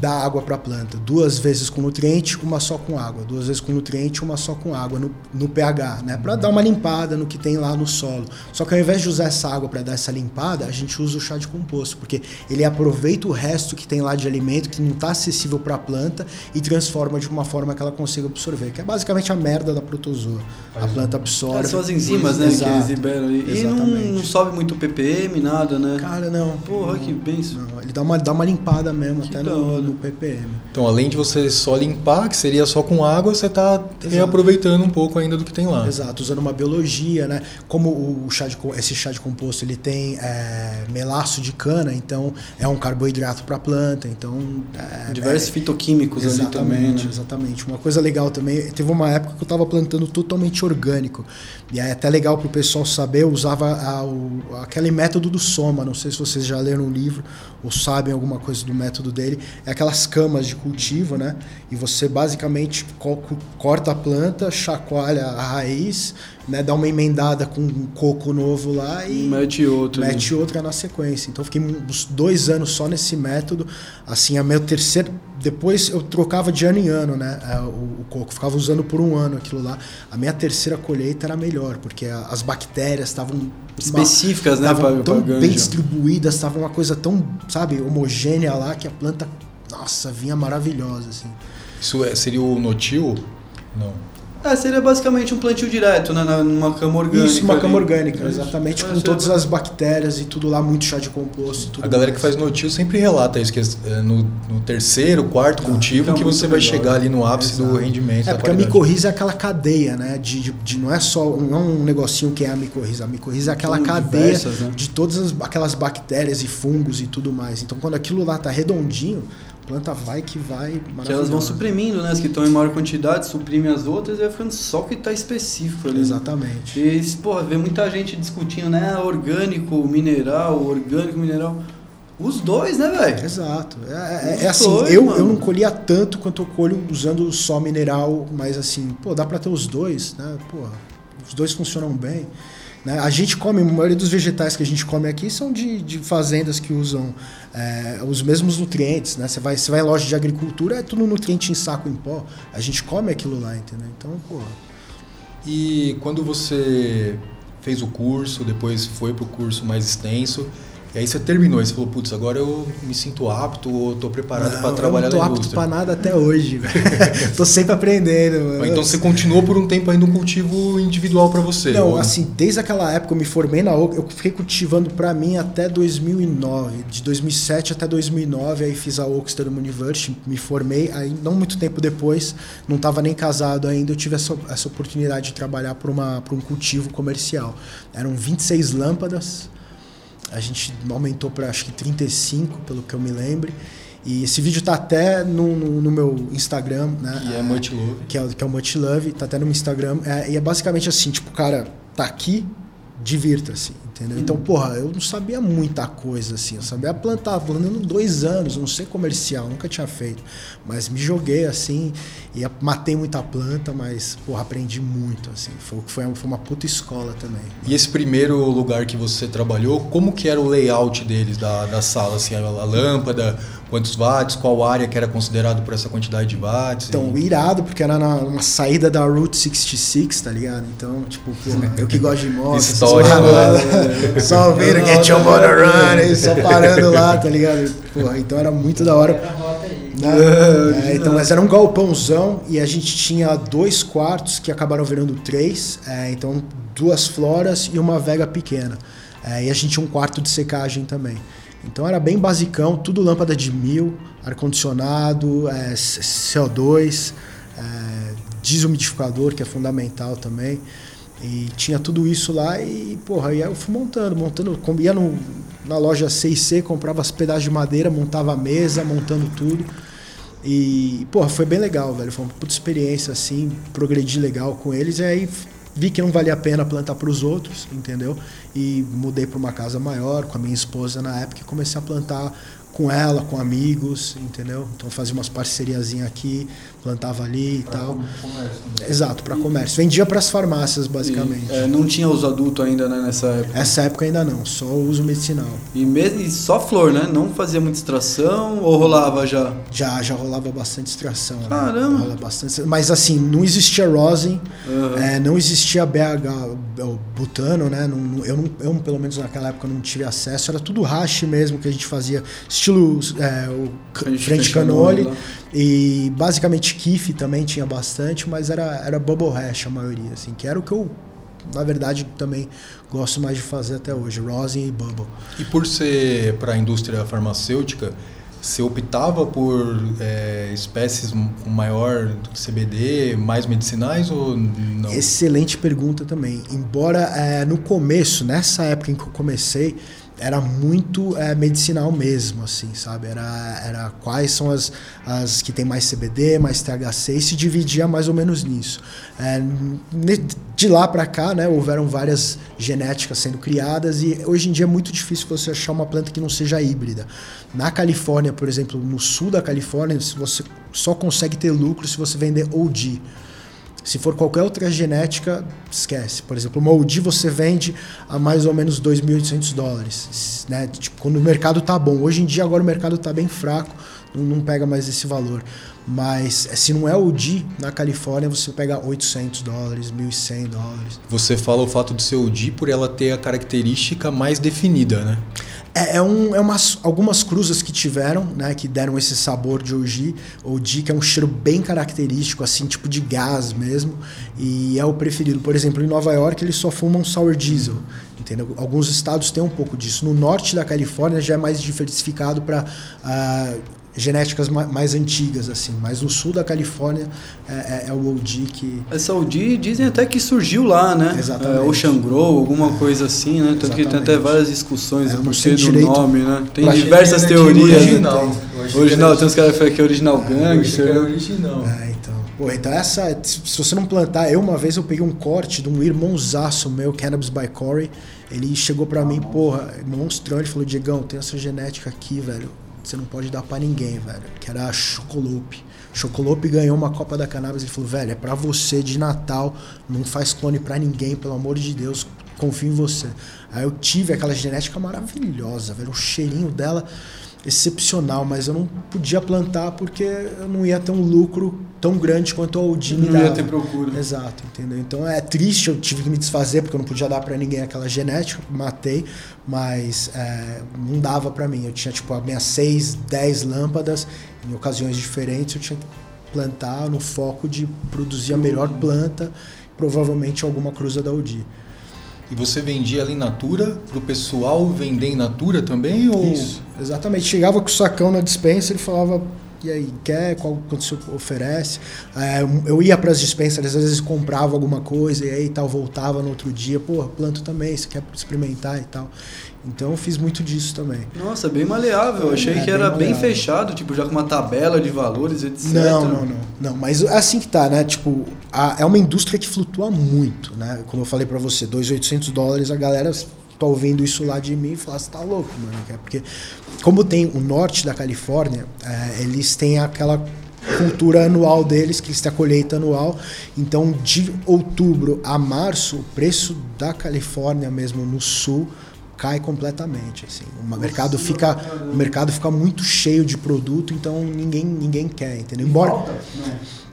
dá água para a planta? Duas vezes com nutriente, uma só com água. Duas vezes com nutriente, uma só com água no, no pH, né? Para dar uma limpada no que tem lá no solo. Só que ao invés de usar essa água para dar essa limpada, a gente usa o chá de composto, porque ele aproveita o resto que tem lá de alimento que não está acessível para a planta e transforma de uma forma que ela consiga absorver, que é basicamente a merda da protozoa. A planta absorve. São as enzimas, né, Exato. que eles liberam. E, e não, não sobe muito ppm, nada, né? Cara, não. Porra, que benção. Não, ele dá uma, dá uma limpada mesmo, Que até no, no ppm. Então, além de você só limpar, que seria só com água, você está reaproveitando um pouco ainda do que tem lá. Exato, usando uma biologia, né? Como o chá de, esse chá de composto ele tem é, melaço de cana, então é um carboidrato para a planta, então é, Diversos é, fitoquímicos ali também, Exatamente, né? exatamente. Uma coisa legal também, teve uma época que eu estava plantando totalmente orgânico. E é até legal para o pessoal saber, eu usava a- o- aquele método do Soma, não sei se vocês já leram o livro ou sabem alguma coisa do método dele. É aquelas camas de cultivo, né? E você basicamente co- co- corta a planta, chacoalha a raiz, né? dá uma emendada com um coco novo lá e Mete outro. ali. mete outra na sequência. Então eu fiquei uns dois anos só nesse método. Assim, a meu terceiro. Depois eu trocava de ano em ano, né? é, O, o coco. Ficava usando por um ano aquilo lá. A minha terceira colheita era melhor, porque a- as bactérias estavam. Específicas, né, Estavam pra- tão pra bem distribuídas, estava uma coisa tão, sabe, homogênea lá que a planta, nossa, vinha maravilhosa, assim. Isso é- seria o notil? Não. É, seria basicamente um plantio direto, né? na- Numa cama orgânica. Isso, uma ali. cama orgânica, Isso. exatamente, com todas as bactérias e tudo lá, muito chá de composto. Tudo A galera que mais. faz notil sempre relata isso, que é no, no terceiro, quarto cultivo fica que você vai melhor. chegar ali no ápice do Exato. rendimento. É, da porque a qualidade. micorriza é aquela cadeia, né? De, de, de- não é só não é um negocinho que é a micorriza. A micorriza é aquela cadeia diversas, né? de todas as- aquelas bactérias e fungos e tudo mais. Então, quando aquilo lá tá redondinho, a planta vai que vai Que elas vão suprimindo, né? As que estão em maior quantidade, suprimem as outras e vai ficando só o que tá específico ali. Exatamente. E, porra, vê muita gente discutindo, né? Orgânico, mineral, orgânico, mineral. Os dois, né, velho? Exato. É, é- é assim, dois, eu, mano. eu não colhia tanto quanto eu colho usando só mineral, mas assim, pô, dá pra ter os dois, né? Pô, os dois funcionam bem. Né? A gente come, a maioria dos vegetais que a gente come aqui são de, de fazendas que usam é, os mesmos nutrientes, né? Você vai, você vai em loja de agricultura, é tudo nutriente em saco em pó. A gente come aquilo lá, entendeu? Então, pô, E quando você fez o curso, depois foi pro curso mais extenso, e aí você terminou, e você falou, putz, agora eu me sinto apto ou tô preparado para trabalhar eu não tô na apto indústria. pra nada até hoje, *laughs* tô sempre aprendendo. mano. Então você continuou por um tempo ainda um cultivo individual para você? Não, ou- assim, desde aquela época eu me formei na OC, eu fiquei cultivando pra mim até 2009. De 2007 até 2009, aí fiz a Oxford University, me formei. Aí, não muito tempo depois, não estava nem casado ainda, eu tive essa, essa oportunidade de trabalhar por um cultivo comercial. Eram 26 lâmpadas, a gente aumentou para acho que 35, pelo que eu me lembro. E esse vídeo tá até no, no, no meu Instagram, né? Que é Multilove. que é, o- que é o Much Love, tá até no meu Instagram. É, e é basicamente assim, tipo, cara, tá aqui, divirta-se, entendeu? Então, porra, eu não sabia muita coisa, assim. Eu sabia plantar, plantando dois anos, não sei comercial, nunca tinha feito. Mas me joguei, assim, e matei muita planta, mas, porra, aprendi muito, assim. Foi, foi, uma- foi uma puta escola também. E esse primeiro lugar que você trabalhou, como que era o layout deles, da, da sala? Assim, a, a lâmpada, quantos watts, qual área que era considerado por essa quantidade de watts? Então, e... irado, porque era na, uma saída da Route 66, tá ligado? Então, tipo, porra, eu que gosto de moto, História, paradas, só ouvindo Get Your Motor Running, só parando lá, tá ligado? Porra, então era muito da hora. né? É, então, mas era um galpãozão e a gente tinha dois quartos que acabaram virando três, é, então duas floras e uma vega pequena. É, e a gente tinha um quarto de secagem também. Então era bem basicão, tudo lâmpada de mil, ar-condicionado, é, C- CO2, é, desumidificador, que é fundamental também. E tinha tudo isso lá e, porra, aí eu fui montando, montando, ia no, na loja C&C, comprava as pedaços de madeira, montava a mesa, montando tudo. E, porra, foi bem legal, velho. Foi uma puta experiência, assim, progredi legal com eles. E aí vi que não valia a pena plantar para os outros, entendeu? E mudei para uma casa maior com a minha esposa na época e comecei a plantar com ela, com amigos, entendeu? Então fazia umas parceriazinhas aqui, plantava ali e tal. Exato, para comércio. Vendia para as farmácias, basicamente. E, é, não tinha uso adulto ainda né, nessa época. Essa época ainda não, só uso medicinal. E, me- e só flor, né? Não fazia muita extração ou rolava já? Já, já rolava bastante extração. né? Caramba! Rola bastante, mas assim, não existia rosin, Aham. é, não existia BH, o butano, né? Não- eu, não, eu, pelo menos naquela época, não tive acesso. Era tudo hash mesmo que a gente fazia, estilo é, o. E basicamente kiff também tinha bastante, mas era, era bubble hash a maioria, assim, que era o que eu, na verdade, também gosto mais de fazer até hoje, rosin e bubble. E por ser para a indústria farmacêutica, você optava por é, espécies com maior CBD, mais medicinais ou não? Excelente pergunta também. Embora é, no começo, nessa época em que eu comecei, era muito é, medicinal mesmo, assim, sabe? Era, era quais são as, as que tem mais CBD, mais THC, e se dividia mais ou menos nisso. É, de lá para cá, né, houveram várias genéticas sendo criadas e hoje em dia é muito difícil você achar uma planta que não seja híbrida. Na Califórnia, por exemplo, no sul da Califórnia, você só consegue ter lucro se você vender OG. Se for qualquer outra genética, esquece. Por exemplo, uma OD você vende a mais ou menos 2.800 dólares. Né? Tipo, quando o mercado tá bom. Hoje em dia, agora o mercado tá bem fraco, não, pega mais esse valor. Mas eh, se não é OD, na Califórnia você pega 800 dólares, 1.100 dólares. Você fala o fato de ser OD por ela ter a característica mais definida, né? É, é, um, é umas, algumas cruzas que tiveram, né, que deram esse sabor de OG, OG, que é um cheiro bem característico, assim, tipo de gás mesmo, e é o preferido. Por exemplo, em Nova York eles só fumam sour diesel, entendeu? Alguns estados têm um pouco disso. No norte da Califórnia já é mais diversificado para genéticas ma- mais antigas, assim, mas no sul da Califórnia é, é- é o OG que... Essa OD dizem até que surgiu lá, né? Exatamente. É, Ocean Grow, alguma coisa assim, né? Tanto que tem até várias discussões É, a não partir do nome, né? Tem diversas teorias. né? original. Que Original, tem uns caras que falam que é original que era né? original. É, então. Pô, então essa, se você não plantar, eu uma vez eu peguei um corte de um irmãozaço meu, Cannabis by Corey. Ele chegou pra mim, porra, monstrão, ele falou: Diegão, tem essa genética aqui, velho. Você não pode dar pra ninguém, velho. Que era a Chocolope. Chocolope ganhou uma Copa da Cannabis. Ele falou: velho, é pra você de Natal. Não faz clone pra ninguém, pelo amor de Deus. Confio em você. Aí eu tive aquela genética maravilhosa, velho. O cheirinho dela excepcional, mas eu não podia plantar porque eu não ia ter um lucro tão grande quanto a Odin me Não ia ter procura. Exato, entendeu? Então é triste, eu tive que me desfazer porque eu não podia dar pra ninguém aquela genética, matei, mas é, não dava pra mim. Eu tinha tipo as minhas 6, 10 lâmpadas em ocasiões diferentes, eu tinha que plantar no foco de produzir a melhor planta, provavelmente alguma cruza da Odi. E você vendia ela in natura pro pessoal vender in natura também? Ou... Isso, exatamente. Chegava com o sacão na dispensa, ele falava, e aí, quer? Qual quanto você oferece? É, eu ia para as dispensas, às vezes comprava alguma coisa e aí tal, voltava no outro dia, pô, planto também, você quer experimentar e tal. Então eu fiz muito disso também. Nossa, bem maleável. Eu achei É, que bem era bem maleável. fechado, tipo, já com uma tabela de valores, etc. Não, não, não, não. Mas é assim que tá, né? Tipo, a- é uma indústria que flutua muito, né? Como eu falei pra você, 2.800 dólares, a galera tá ouvindo isso lá de mim e fala, você tá louco, mano. Porque, como tem o norte da Califórnia, é, eles têm aquela cultura anual deles, que eles têm a colheita anual. Então, de outubro a março, o preço da Califórnia mesmo no sul cai completamente assim. O mercado fica o mercado fica muito cheio de produto, então ninguém ninguém quer, entendeu? Embora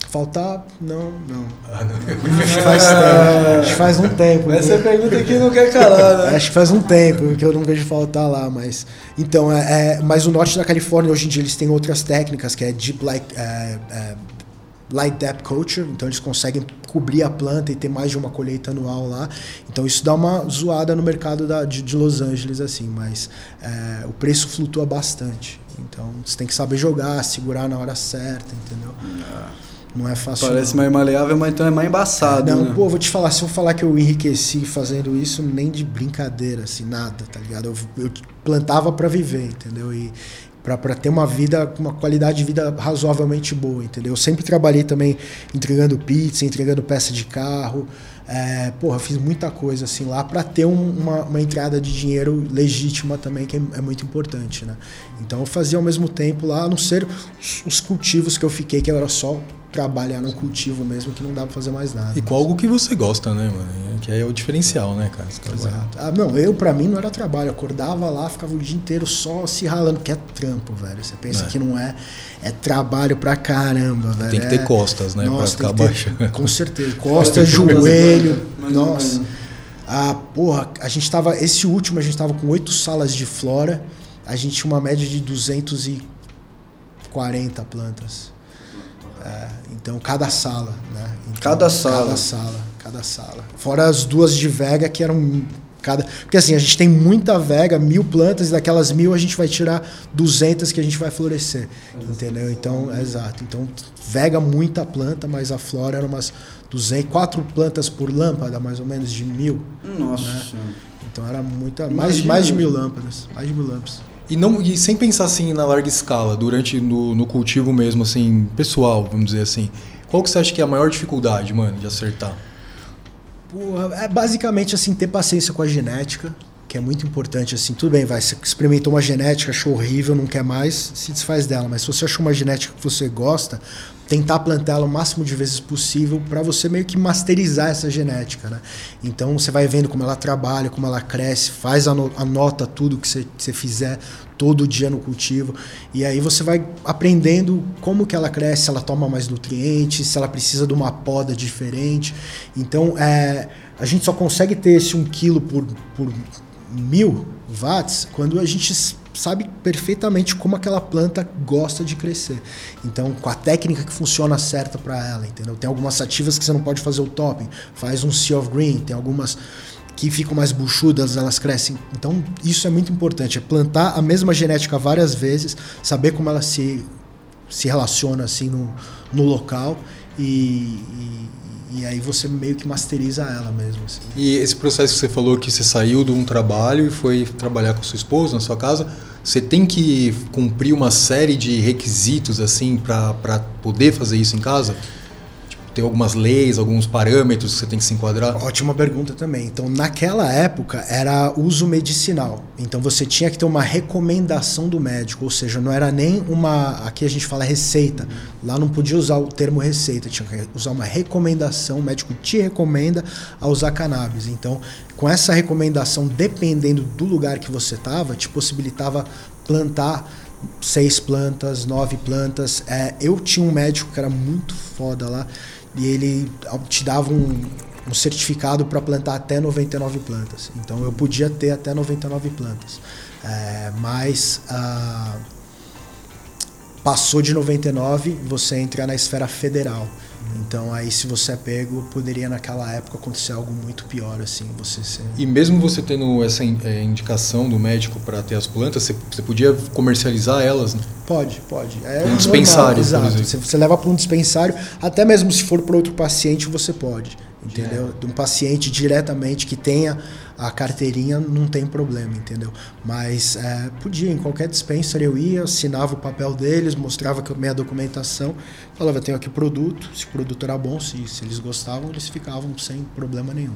faltar, não, não. Acho que faz tempo. Acho que faz um tempo. Essa é a pergunta que não quer calar, né? Acho que faz um tempo que eu não vejo faltar lá, mas então é, é- mas o norte da Califórnia hoje em dia eles têm outras técnicas que é deep light é, é, light depth culture, então eles conseguem cobrir a planta e ter mais de uma colheita anual lá. Então isso dá uma zoada no mercado da, de, de Los Angeles assim, mas é, o preço flutua bastante. Então você tem que saber jogar, segurar na hora certa, entendeu? Não é fácil. Parece não. mais maleável, mas então é mais embaçado. Não, né? pô, vou te falar, se eu falar que eu enriqueci fazendo isso, nem de brincadeira, assim, nada, tá ligado? Eu, eu plantava pra viver, entendeu? E para ter uma vida, uma qualidade de vida razoavelmente boa, entendeu? Eu sempre trabalhei também entregando pizza, entregando peça de carro. É, porra, fiz muita coisa assim lá para ter um, uma, uma, entrada de dinheiro legítima também, que é, é, muito importante, né? Então eu fazia ao mesmo tempo lá, a não ser os, os cultivos que eu fiquei, que era só trabalhar no cultivo mesmo, que não dá pra fazer mais nada. E com algo que você gosta, né, mano? Que é o diferencial, né, cara? Exato. Ah, não, eu, pra mim, não era trabalho. Eu acordava lá, ficava o dia inteiro só se ralando, que é trampo, velho. Você pensa é. que não é. É trabalho pra caramba, velho. Tem que ter é... costas, né, nossa, pra ficar baixo. Com certeza. *laughs* Costas, joelho. nossa. Ah, porra, a gente tava. Esse último, a gente tava com oito salas de flora. A gente tinha uma média de 240 plantas. É, então, cada sala, né? Então, cada sala. Cada sala, cada sala. Fora as duas de vega que eram cada... Porque assim, a gente tem muita vega, mil plantas, e daquelas mil a gente vai tirar 200 que a gente vai florescer, entendeu? Então, é exato. Então, vega muita planta, mas a flora era umas 200, quatro plantas por lâmpada, mais ou menos, de mil. Nossa. Né? Então, era muita... Mais, mais de mil lâmpadas. Mais de mil lâmpadas. E, não, e sem pensar assim na larga escala, durante no, no cultivo mesmo, assim, pessoal, vamos dizer assim. Qual que você acha que é a maior dificuldade, mano, de acertar? Porra, é basicamente assim, ter paciência com a genética, que é muito importante, assim, tudo bem, vai, você experimentou uma genética, achou horrível, não quer mais, se desfaz dela, mas se você achou uma genética que você gosta, tentar plantar ela o máximo de vezes possível para você meio que masterizar essa genética, né? Então você vai vendo como ela trabalha, como ela cresce, faz anota tudo que você, você fizer todo dia no cultivo e aí você vai aprendendo como que ela cresce, se ela toma mais nutrientes, se ela precisa de uma poda diferente. Então é, a gente só consegue ter esse um quilo por, por mil watts quando a gente sabe perfeitamente como aquela planta gosta de crescer. Então, com a técnica que funciona certa para ela, entendeu? Tem algumas sativas que você não pode fazer o topping, faz um sea of green, tem algumas que ficam mais buchudas, elas crescem. Então, isso é muito importante, é plantar a mesma genética várias vezes, saber como ela se se relaciona assim no, no local e, e e aí você meio que masteriza ela mesmo. Assim. E esse processo que você falou que você saiu de um trabalho e foi trabalhar com sua esposa na sua casa, você tem que cumprir uma série de requisitos assim para poder fazer isso em casa? Tem algumas leis, alguns parâmetros que você tem que se enquadrar? Ótima pergunta também. Então, naquela época era uso medicinal. Então, você tinha que ter uma recomendação do médico, ou seja, não era nem uma. Aqui a gente fala receita. Lá não podia usar o termo receita, tinha que usar uma recomendação. O médico te recomenda a usar cannabis. Então, com essa recomendação, dependendo do lugar que você estava, te possibilitava plantar seis plantas, nove plantas. É, eu tinha um médico que era muito foda lá e ele te dava um, um certificado para plantar até 99 plantas. Então eu podia ter até 99 plantas. É, mas ah, passou de 99, você entra na esfera federal. Então aí se você é pego, poderia naquela época acontecer algo muito pior assim, você ser... E mesmo você tendo essa é, indicação do médico para ter as plantas, você, você, podia comercializar elas, né? Pode, pode. É um dispensário, normal, exato. Você, você leva para um dispensário, até mesmo se for para outro paciente, você pode entendeu? De um paciente diretamente que tenha a carteirinha, não tem problema, entendeu? Mas é, podia, em qualquer dispenser eu ia, assinava o papel deles, mostrava a minha documentação, falava, tenho aqui produto, se o produto era bom, se, se eles gostavam, eles ficavam sem problema nenhum.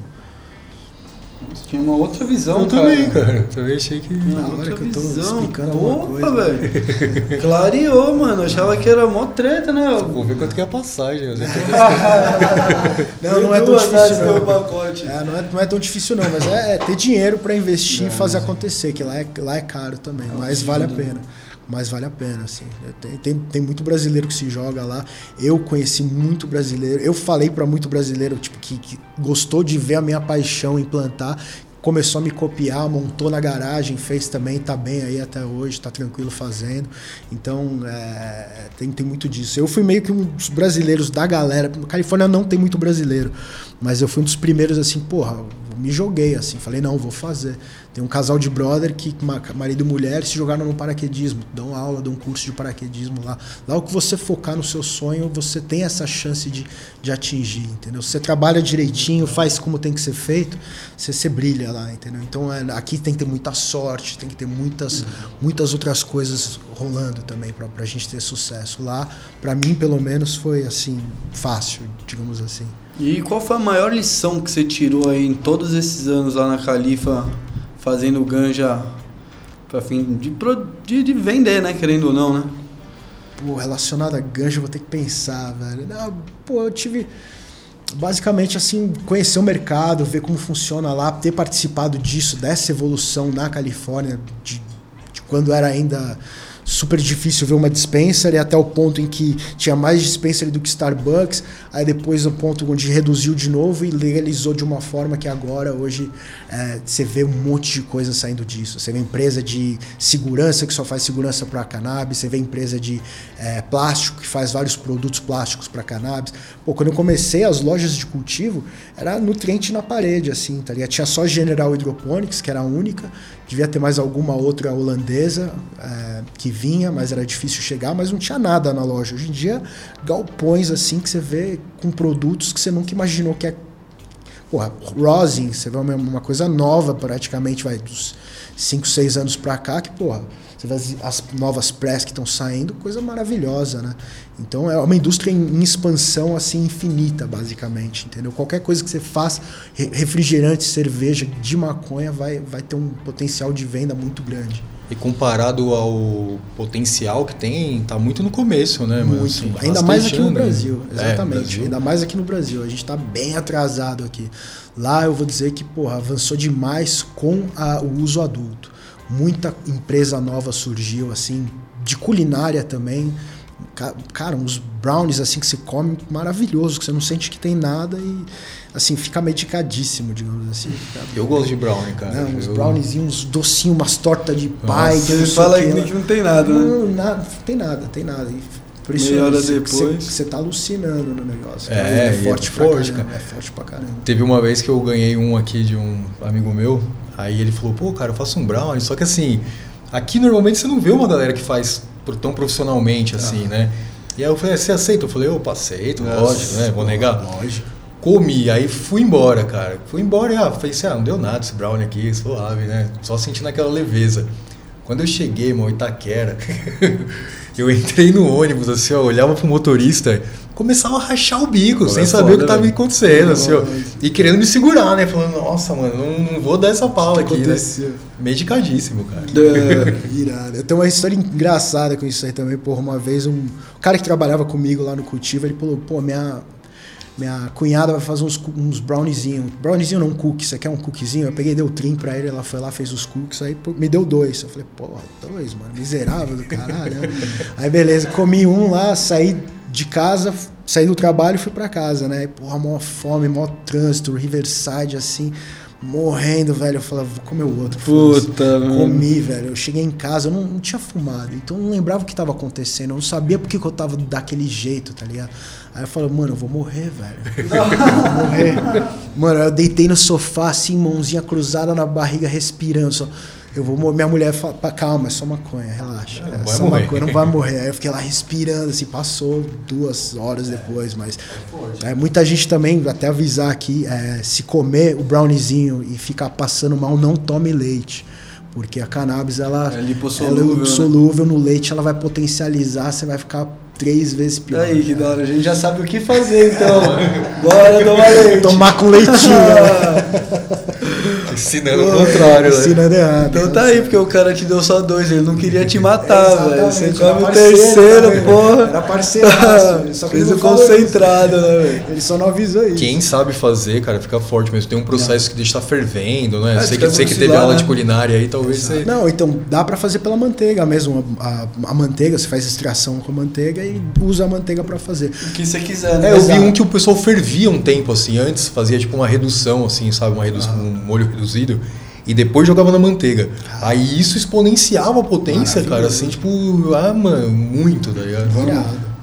Tinha uma outra visão, eu cara. também, cara. Eu também achei que. Na hora que eu tô visão. explicando Opa, velho. *laughs* Clareou, mano. Eu achava que era mó treta, né? Vou ver quanto que é a passagem. *laughs* não, não é tão difícil. Não. Pacote. É, não, é, não é tão difícil, não. Mas é, é ter dinheiro pra investir e fazer acontecer, que lá é, lá é caro também. É mas vale a pena mas vale a pena, assim. Tem, tem, tem, muito brasileiro que se joga lá. Eu conheci muito brasileiro. Eu falei para muito brasileiro tipo, que, que, gostou de ver a minha paixão em plantar. Começou a me copiar, montou na garagem, fez também, tá bem aí até hoje, tá tranquilo fazendo. Então, é, tem, tem muito disso. Eu fui meio que um dos brasileiros da galera. Na Califórnia não tem muito brasileiro, mas eu fui um dos primeiros, assim, porra, me joguei, assim. Falei, não, vou fazer Tem um casal de brother que, ma- marido e mulher, se jogaram no paraquedismo, dão aula, dão curso de paraquedismo lá. Lá o que você focar no seu sonho, você tem essa chance de, de atingir, entendeu? Você trabalha direitinho, faz como tem que ser feito, você, você brilha lá, entendeu? Então é, aqui tem que ter muita sorte, tem que ter muitas, muitas outras coisas rolando também pra, pra gente ter sucesso. Lá, pra mim, pelo menos, foi assim, fácil, digamos assim. E qual foi a maior lição que você tirou aí em todos esses anos lá na Califa, fazendo ganja pra fim de, de, de vender, né? Querendo ou não, né? Pô, relacionado a gancho, eu vou ter que pensar, velho. Não, pô, eu tive. Basicamente, assim, conhecer o mercado, ver como funciona lá, ter participado disso, dessa evolução na Califórnia, de, de quando era ainda super difícil ver uma dispenser e até o ponto em que tinha mais dispenser do que Starbucks, aí depois o ponto onde reduziu de novo e legalizou de uma forma que agora, hoje, é, você vê um monte de coisa saindo disso. Você vê empresa de segurança que só faz segurança para cannabis, você vê empresa de é, plástico que faz vários produtos plásticos para cannabis. Pô, quando eu comecei as lojas de cultivo, era nutriente na parede, assim, tá ligado? Tinha só General Hydroponics, que era a única, devia ter mais alguma outra holandesa é, que vinha, mas era difícil chegar, mas não tinha nada na loja. Hoje em dia, galpões assim que você vê com produtos que você nunca imaginou que é Porra, rosin, você vê uma, uma coisa nova praticamente, vai dos 5, 6 anos pra cá, que, porra, você vê as, as novas press que estão saindo, coisa maravilhosa, né? Então é uma indústria em, em expansão, assim, infinita, basicamente, entendeu? Qualquer coisa que você faça, re- refrigerante, cerveja de maconha, vai, vai ter um potencial de venda muito grande. E comparado ao potencial que tem, tá muito no começo, né, mano? Muito. Assim, Ainda mais aqui no né? Brasil, É, exatamente. Brasil. Ainda mais aqui no Brasil. A gente está bem atrasado aqui. Lá eu vou dizer que, porra, avançou demais com a- o uso adulto. Muita empresa nova surgiu, assim, de culinária também. Ca- Cara, uns brownies assim que se come maravilhoso, que você não sente que tem nada e assim, fica medicadíssimo, digamos assim. Eu gosto de brownie, cara. Não, uns Eu- browniezinhos, uns docinhos, umas tortas de pai. Você fala o que lá. não tem nada, né? Não, nada, tem nada, tem nada. E Por isso Meia hora você, depois. Você, tá alucinando no negócio. É, é e forte é pra forte, caramba. cara. É forte pra caramba. Teve uma vez que eu ganhei um aqui de um amigo meu, aí ele falou, pô, cara, eu faço um brownie, só que assim, aqui normalmente você não vê uma galera que faz tão profissionalmente assim, né? E aí eu falei, você aceita? Eu falei, opa, aceito, lógico, né? Vou negar. Lógico. Comi, aí fui embora, cara. Fui embora e ah, falei assim, ah, não deu nada esse brownie aqui, suave, né? Só sentindo aquela leveza. Quando eu cheguei, irmão, Itaquera, *laughs* eu entrei no ônibus, assim, ó, olhava pro motorista, começava a rachar o bico, Pô, sem é saber foda, o que tava velho. acontecendo, assim, ó. E querendo me segurar, né? Falando, nossa, mano, não, não vou dar essa pala aqui, né? aconteceu? Medicadíssimo, cara. É, Irado. Eu tenho uma história engraçada com isso aí também, porra. Uma vez um o cara que trabalhava comigo lá no cultivo, ele falou, pô, minha, minha cunhada vai fazer uns, uns browniezinho. Browniezinho não, um cookie. Você quer um cookiezinho? Eu peguei, dei o trim pra ele, ela foi lá, fez os cookies, aí pô, me deu dois. Eu falei, porra, dois, mano, miserável do caralho. né? *laughs* aí beleza, comi um lá, saí de casa, saí do trabalho e fui pra casa, né? E, porra, mó fome, mó trânsito, Riverside, assim, morrendo, velho. Eu falei, vou comer o outro. Puta, mano. Comi, velho. Eu cheguei em casa, eu não, não tinha fumado, então eu não lembrava o que tava acontecendo. Eu não sabia por que, que eu tava daquele jeito, tá ligado? Aí eu falei, mano, eu vou morrer, velho. *laughs* Eu vou morrer. Mano, eu deitei no sofá, assim, mãozinha cruzada na barriga, respirando. Só. Eu vou morrer. Minha mulher fala, "Pá, calma, é só maconha, relaxa. Não é vai só morrer." maconha, não vai morrer. Aí eu fiquei lá respirando, assim, passou duas horas depois, mas. É, muita gente também, até avisar aqui, é, se comer o browniezinho e ficar passando mal, não tome leite. Porque a cannabis, ela É lipossolúvel, ela é né? lipossolúvel no leite, ela vai potencializar, você vai ficar três vezes pior. Aí, que da hora. A gente já sabe o que fazer, então. *laughs* Bora tomar leite. Tomar com leitinho. né? *laughs* Ensinando o contrário, né? Ensinando errado. Então tá aí, porque o cara te deu só dois, ele não queria te matar, velho. Você come o parceiro terceiro, também. porra. Era *laughs* que Fez ele o falou concentrado, né, velho? Ele só não avisou isso. Quem sabe fazer, cara, fica forte mesmo. Tem um processo que deixa estar fervendo, né? É, sei, que, sei que teve lá, aula né? de culinária aí, talvez você. Não, então dá pra fazer pela manteiga mesmo. A, a- a manteiga, você faz extração com a manteiga e usa a manteiga pra fazer. O que você quiser, né? É, eu vi Exato. um que o pessoal fervia um tempo assim, antes fazia tipo uma redução assim, sabe, uma redução, Ah. um molho reduzido e depois jogava na manteiga. Aí isso exponenciava a potência, cara, assim, tipo, ah, mano, muito, tá ligado?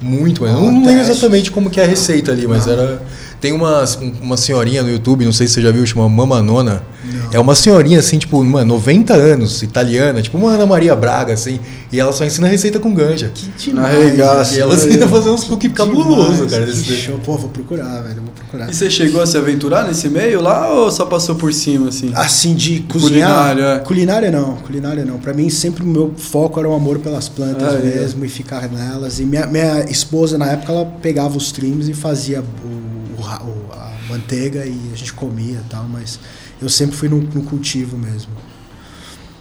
Muito, mas eu não lembro exatamente como que é a receita ali, mas era Tem uma, uma senhorinha no YouTube, não sei se você já viu, chama Mama Nona. É uma senhorinha assim, tipo, mano, 90 anos, italiana, tipo uma Ana Maria Braga, assim. E ela só ensina receita com ganja. Na regaça. E ela ensina a fazer uns cookies cabuloso, cara. Que Desse show. Pô, vou procurar, velho. Vou procurar. E você chegou a se aventurar nesse meio lá ou só passou por cima, assim? Assim, de cozinhar. Culinária, é. Culinária não, culinária não. Pra mim, sempre o meu foco era o amor pelas plantas Ah, é. mesmo e ficar nelas. E minha, minha esposa, na época, ela pegava os trims e fazia o, o a manteiga e a gente comia e tal, mas eu sempre fui no, no cultivo mesmo.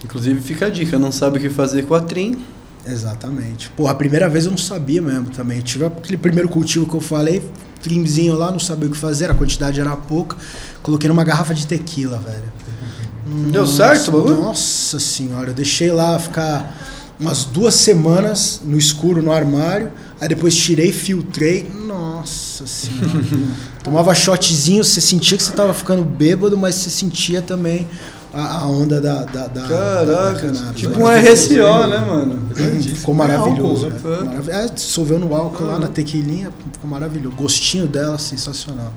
Inclusive fica a dica, não sabe o que fazer com a trim. Exatamente. Pô, a primeira vez eu não sabia mesmo também. Tive aquele primeiro cultivo que eu falei, trimzinho lá, não sabia o que fazer, a quantidade era pouca. Coloquei numa garrafa de tequila, velho. Deu certo o bagulho? Nossa senhora, eu deixei lá ficar umas duas semanas no escuro no armário. Aí depois tirei, filtrei. Nossa senhora. *laughs* Tomava shotzinho, você sentia que você tava ficando bêbado, mas você sentia também a, a onda da, da, da da Caraca, cannabis. tipo um RSO, né, mano? Ficou maravilhoso. É álcool, né? Marav- É, dissolveu no álcool lá na tequilinha, ficou maravilhoso. Gostinho dela, sensacional.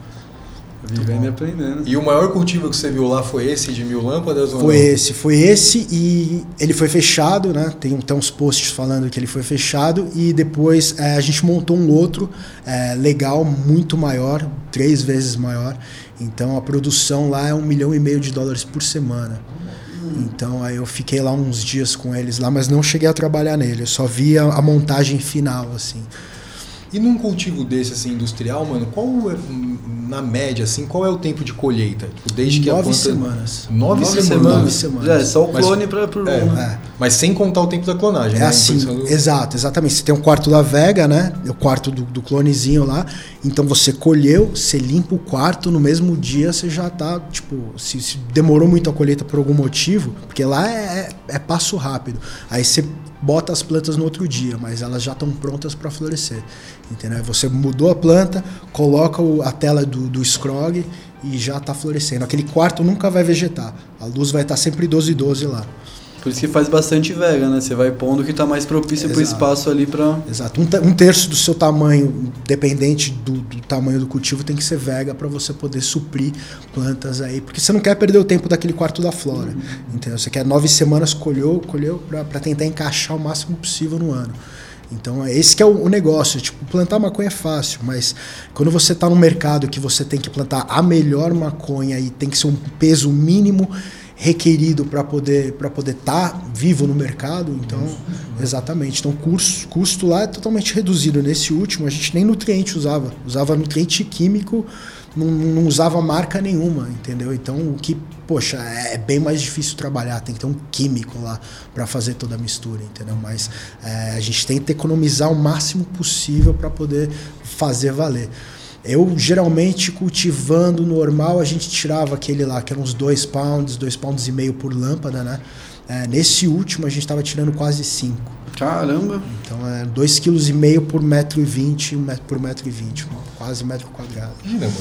Vivendo e aprendendo. E o maior cultivo que você viu lá foi esse de mil lâmpadas ou Foi não? esse, foi esse e ele foi fechado, né? Tem até uns posts falando que ele foi fechado e depois é, a gente montou um outro é, legal, muito maior, três vezes maior. Então a produção lá é um milhão e meio de dólares por semana. Então aí eu fiquei lá uns dias com eles lá, mas não cheguei a trabalhar nele. Eu só vi a, a montagem final, assim. E num cultivo desse, assim, industrial, mano, qual é, na média, assim, qual é o tempo de colheita? Tipo, desde que a Nove planta... semanas. Nove, Nove semanas? semanas. Nove semanas. É, só o Mas- clone pra, pro É, né? Mas sem contar o tempo da clonagem, É né? assim, Pensando- exato, exatamente. Você tem um quarto da Vega, né? O quarto do, do clonezinho lá. Então você colheu, você limpa o quarto, no mesmo dia você já tá, tipo, se, se demorou muito a colheita por algum motivo, porque lá é, é- é passo rápido. Aí você bota as plantas no outro dia, mas elas já estão prontas para florescer. Entendeu? Você mudou a planta, coloca a tela do, do scrog e já está florescendo. Aquele quarto nunca vai vegetar. A luz vai estar sempre 12 e 12 lá. Por isso que faz bastante vega, né? Você vai pondo o que tá mais propício pro Exato. espaço ali pra. Exato. Um, um terço do seu tamanho, dependente do, do tamanho do cultivo, tem que ser vega para você poder suprir plantas aí. Porque você não quer perder o tempo daquele quarto da flora. Entendeu? Você quer nove semanas, colheu, colheu para tentar encaixar o máximo possível no ano. Então, é esse que é o, o negócio. Tipo, plantar maconha é fácil, mas quando você está no mercado que você tem que plantar a melhor maconha e tem que ser um peso mínimo requerido para poder para poder estar vivo no mercado, então exatamente. Então o custo, lá é totalmente reduzido. Nesse último a gente nem nutriente usava, usava nutriente químico, não, não usava marca nenhuma, entendeu? Então o que poxa é bem mais difícil trabalhar, tem que ter um químico lá para fazer toda a mistura, entendeu? Mas é, a gente tenta economizar o máximo possível para poder fazer valer. Eu geralmente cultivando normal, a gente tirava aquele lá, que eram uns 2 pounds, 2 pounds e meio por lâmpada, né? É, nesse último a gente estava tirando quase 5. Caramba! Então é 2,5 kg por metro e 20, um metro por metro e 20, quase metro quadrado. Mano.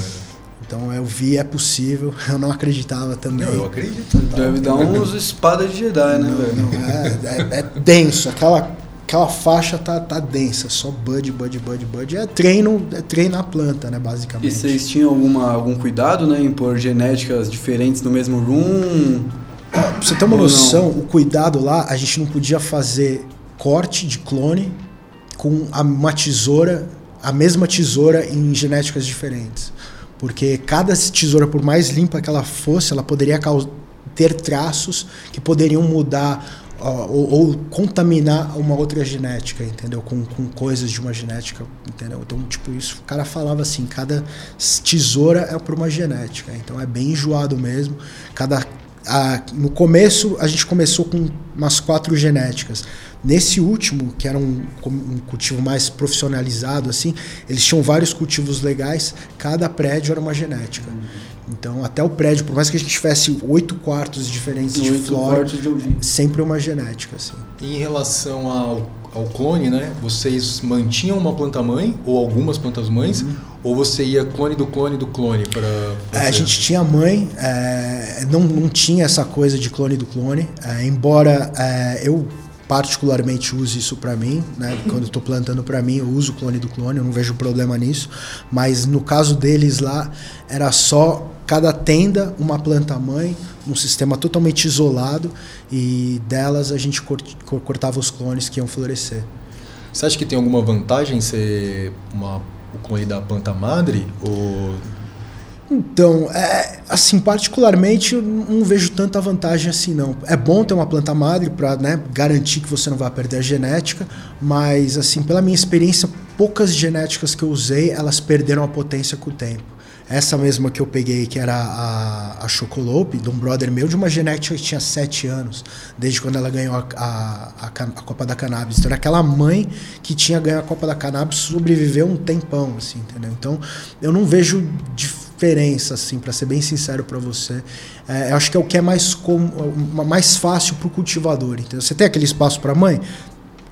Então eu vi, é possível, *laughs* eu não acreditava também. Não, eu acredito. Deve dar uns espadas de Jedi, né, velho? Não, é, é- é denso, aquela, aquela faixa tá, tá densa, só bud, bud, bud, bud. É treino, é treinar a planta, né, E basicamente. vocês tinham alguma, algum cuidado, né, em pôr genéticas diferentes no mesmo room? Pra você ter uma Ou não? noção, o cuidado lá, a gente não podia fazer corte de clone com a- uma tesoura, a mesma tesoura em genéticas diferentes. Porque cada tesoura, por mais limpa que ela fosse, ela poderia ter traços que poderiam mudar ou, ou contaminar uma outra genética, entendeu? Com, com coisas de uma genética, entendeu? Então, tipo, isso, o cara falava assim, cada tesoura é por uma genética, então é bem enjoado mesmo. Cada a- no começo a gente começou com umas quatro genéticas. Nesse último, que era um, um cultivo mais profissionalizado, assim, eles tinham vários cultivos legais, cada prédio era uma genética. Então, até o prédio, por mais que a gente tivesse oito quartos diferentes de flora, quartos de sempre uma genética, assim. Em relação ao, ao clone, né? Vocês mantinham uma planta mãe ou algumas plantas mães? Ou você ia clone do clone do clone para É, a gente tinha mãe, é, não, não tinha essa coisa de clone do clone, é, embora é, eu particularmente uso isso para mim, né? Quando eu tô plantando para mim, eu uso o clone do clone, eu não vejo problema nisso. Mas no caso deles lá, era só cada tenda uma planta mãe, um sistema totalmente isolado e delas a gente cort- cor- cortava os clones que iam florescer. Você acha que tem alguma vantagem ser uma, o clone da planta madre? Ou Então, é, assim, particularmente eu não vejo tanta vantagem assim não. É bom ter uma planta madre para né, garantir que você não vai perder a genética, mas assim, pela minha experiência, poucas genéticas que eu usei, elas perderam a potência com o tempo. Essa mesma que eu peguei, que era a, a Chocolope, de um brother meu, de uma genética que tinha 7 anos, desde quando ela ganhou a, a, a, a Copa da Cannabis. Então, era aquela mãe que tinha ganho a Copa da Cannabis, sobreviveu um tempão, assim, entendeu? Então, eu não vejo diferença, assim, para ser bem sincero para você. É, eu acho que é o que é mais, com, mais fácil para o cultivador, entendeu? Você tem aquele espaço para mãe,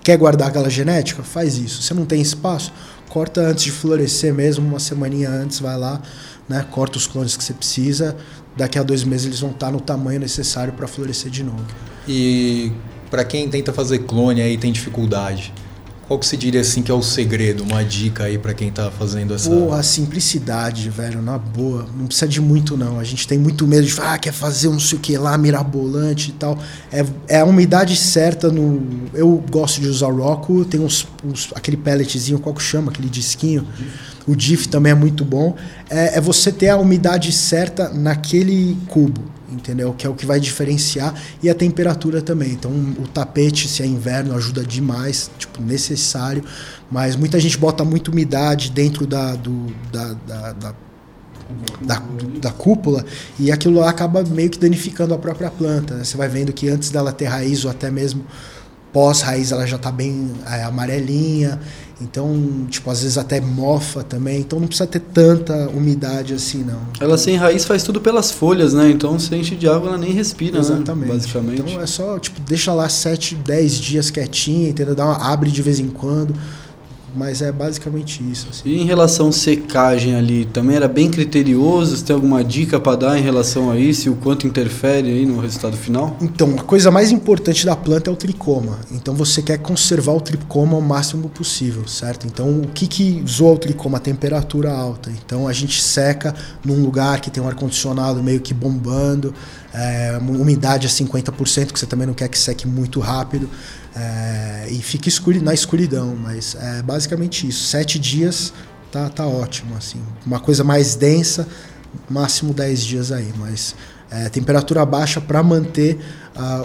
quer guardar aquela genética? Faz isso. Você não tem espaço? Corta antes de florescer mesmo, uma semaninha antes, vai lá, né? Corta os clones que você precisa. Daqui a dois meses eles vão estar no tamanho necessário para florescer de novo. E para quem tenta fazer clone aí tem dificuldade, qual que você diria assim que é o segredo, uma dica aí para quem tá fazendo essa Pô, a simplicidade, velho, na boa. Não precisa de muito, não. A gente tem muito medo de falar, ah, quer fazer um sei o que lá, mirabolante e tal. É, é a umidade certa no. Eu gosto de usar o Roku, tem uns, uns- aquele pelletzinho, qual que chama? Aquele disquinho. O DIF também é muito bom. É, é você ter a umidade certa naquele cubo, entendeu? Que é o que vai diferenciar. E a temperatura também. Então, o tapete, se é inverno, ajuda demais, tipo, necessário. Mas muita gente bota muita umidade dentro da, do, da, da, da da, da cúpula e aquilo lá acaba meio que danificando a própria planta. né? Você vai vendo que antes dela ter raiz ou até mesmo pós-raiz ela já está bem é, amarelinha. Então, tipo, às vezes até mofa também. Então não precisa ter tanta umidade assim, não. Ela sem raiz faz tudo pelas folhas, né? Então se enche de água, ela nem respira, Exatamente. né? Basicamente. Então é só, tipo, deixa lá 7, 10 dias quietinha, entendeu? Dá uma, abre de vez em quando. Mas é basicamente isso. Assim. E em relação à secagem ali, também era bem criterioso? Você tem alguma dica para dar em relação a isso e o quanto interfere aí no resultado final? Então, a coisa mais importante da planta é o tricoma. Então, você quer conservar o tricoma ao máximo possível, certo? Então, o que, que zoa o tricoma? A temperatura alta. Então, a gente seca num lugar que tem um ar-condicionado meio que bombando, é, umidade a 50%, que você também não quer que seque muito rápido, é, e fica escuri na escuridão. Mas é basicamente isso. Sete dias tá, tá ótimo. assim. Uma coisa mais densa, máximo 10 dias aí, mas é, temperatura baixa para manter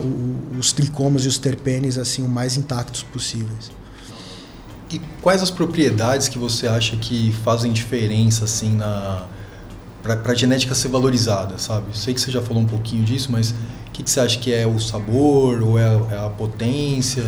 o- os tricomas e os terpenes assim o mais intactos possíveis. E quais as propriedades que você acha que fazem diferença assim na para a genética ser valorizada, sabe? Sei que você já falou um pouquinho disso, mas que, que você acha que é o sabor ou é é a potência?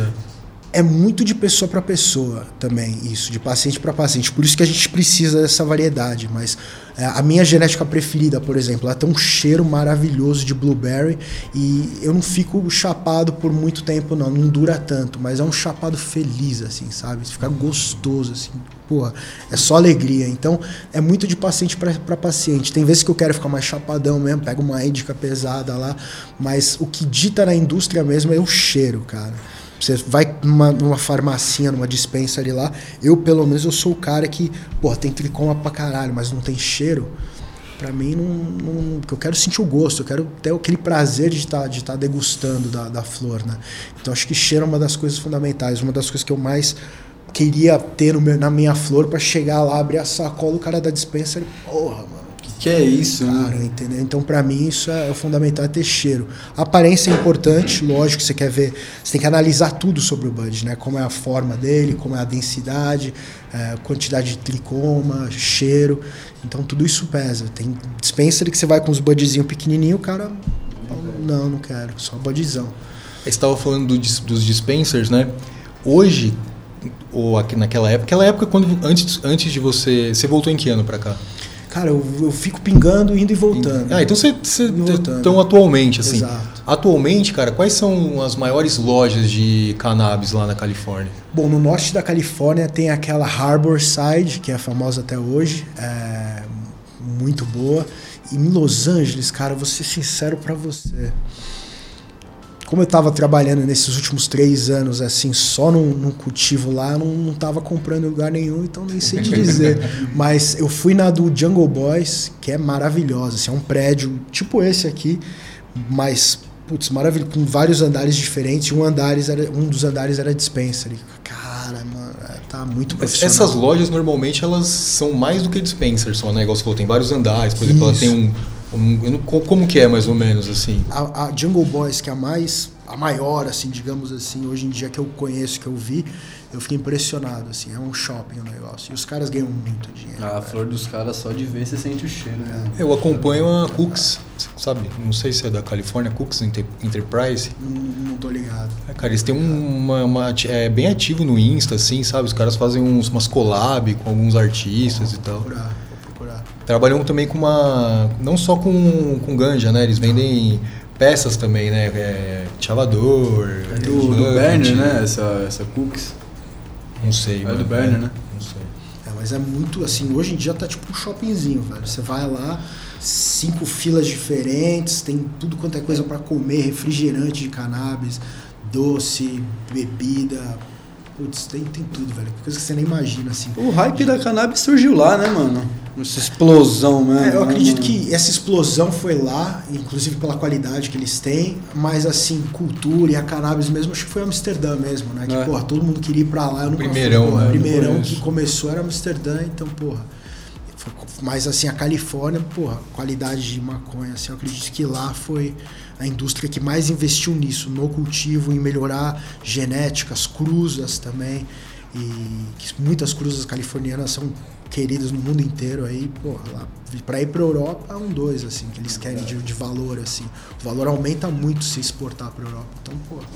É muito de pessoa para pessoa também isso, de paciente para paciente. Por isso que a gente precisa dessa variedade. Mas é, a minha genética preferida, por exemplo, ela tem um cheiro maravilhoso de blueberry e eu não fico chapado por muito tempo, não. Não dura tanto, mas é um chapado feliz, assim, sabe? Fica gostoso, assim. Porra, é só alegria. Então, é muito de paciente para paciente. Tem vezes que eu quero ficar mais chapadão mesmo, pego uma índica pesada lá, mas o que dita na indústria mesmo é o cheiro, cara. Você vai numa, numa farmacinha, numa dispensary lá, eu pelo menos eu sou o cara que, pô, tem tricoma pra caralho, mas não tem cheiro. Pra mim, não, não, eu quero sentir o gosto, eu quero ter aquele prazer de estar de tá degustando da, da flor, né? Então acho que cheiro é uma das coisas fundamentais, uma das coisas que eu mais queria ter meu- na minha flor pra chegar lá, abrir a sacola, o cara da dispensary, porra, mano. Que é isso, né? Cara, entendeu? Então, pra mim, isso é, é fundamental é ter cheiro. A aparência é importante, lógico que você quer ver, você tem que analisar tudo sobre o bud, né? Como é a forma dele, como é a densidade, é, quantidade de tricoma, cheiro. Então, tudo isso pesa. Tem dispenser que você vai com os budzinhos pequenininho, o cara, não, não quero, só budzão. Você estava falando do dos dispensers, né? Hoje, ou aqui naquela época, aquela época quando antes, antes de você. Você voltou em que ano para cá? Cara, eu, eu fico pingando, indo e voltando. Ah, então você. você então, atualmente, assim. Exato. Atualmente, cara, quais são as maiores lojas de cannabis lá na Califórnia? Bom, no norte da Califórnia tem aquela Harborside, que é famosa até hoje, é muito boa. E em Los Angeles, cara, vou ser sincero pra você. Como eu estava trabalhando nesses últimos três anos, assim, só num, num cultivo lá, eu não, não tava comprando em lugar nenhum, então nem sei te dizer. *laughs* Mas eu fui na do Jungle Boys, que é maravilhosa, assim, é um prédio tipo esse aqui, mas, putz, maravilhoso, com vários andares diferentes, e um, andares era, um dos andares era dispensary. Cara, mano, é, tá muito profissional. Essas lojas normalmente elas são mais do que dispensers, só, né? Igual você falou, tem vários andares, por exemplo, ela tem um. Um- como que é mais ou menos assim? A, a Jungle Boys, que é a mais, a maior, assim, digamos assim, hoje em dia que eu conheço, que eu vi, eu fiquei impressionado, assim, é um shopping o negócio. E os caras ganham muito dinheiro. Ah, a flor dos caras só de ver você sente o cheiro, né? Eu acompanho a Cooks, sabe? Não sei se é da Califórnia, Cooks Enter- Enterprise. Não, não tô ligado. É, cara, eles têm um- uma, uma é bem ativo no Insta, assim, sabe? Os caras fazem uns, umas collab com alguns artistas e tal. Procurar. Trabalham também com uma. Não só com, com ganja, né? Eles vendem peças também, né? É, chavador. É do, do Berner, né? Essa, essa Cooks. Não sei. É mano. do Berner, né? Não sei. É, mas é muito, assim, hoje em dia tá tipo um shoppingzinho, velho. Você vai lá, cinco filas diferentes, tem tudo quanto é coisa pra comer, refrigerante de cannabis, doce, bebida. Putz, tem, tem tudo, velho. Coisa que você nem imagina, assim. O hype da cannabis surgiu lá, né, mano? Essa explosão mesmo. É, eu né, acredito que essa explosão foi lá, inclusive pela qualidade que eles têm, mas assim, cultura e a cannabis mesmo, acho que foi Amsterdã mesmo, né? Que, É. porra, todo mundo queria ir pra lá, eu nunca Primeirão, fui, porra. né? O primeirão que começou era Amsterdã, então, porra. foi- Mas assim, a Califórnia, porra, qualidade de maconha, assim, eu acredito que lá foi a indústria que mais investiu nisso, no cultivo, em melhorar genéticas, cruzas também. E que muitas cruzas californianas são queridas no mundo inteiro aí, porra, lá, pra ir pra Europa é um dois, assim, que eles querem de, de valor, assim. O valor aumenta muito se exportar pra Europa. Então, porra,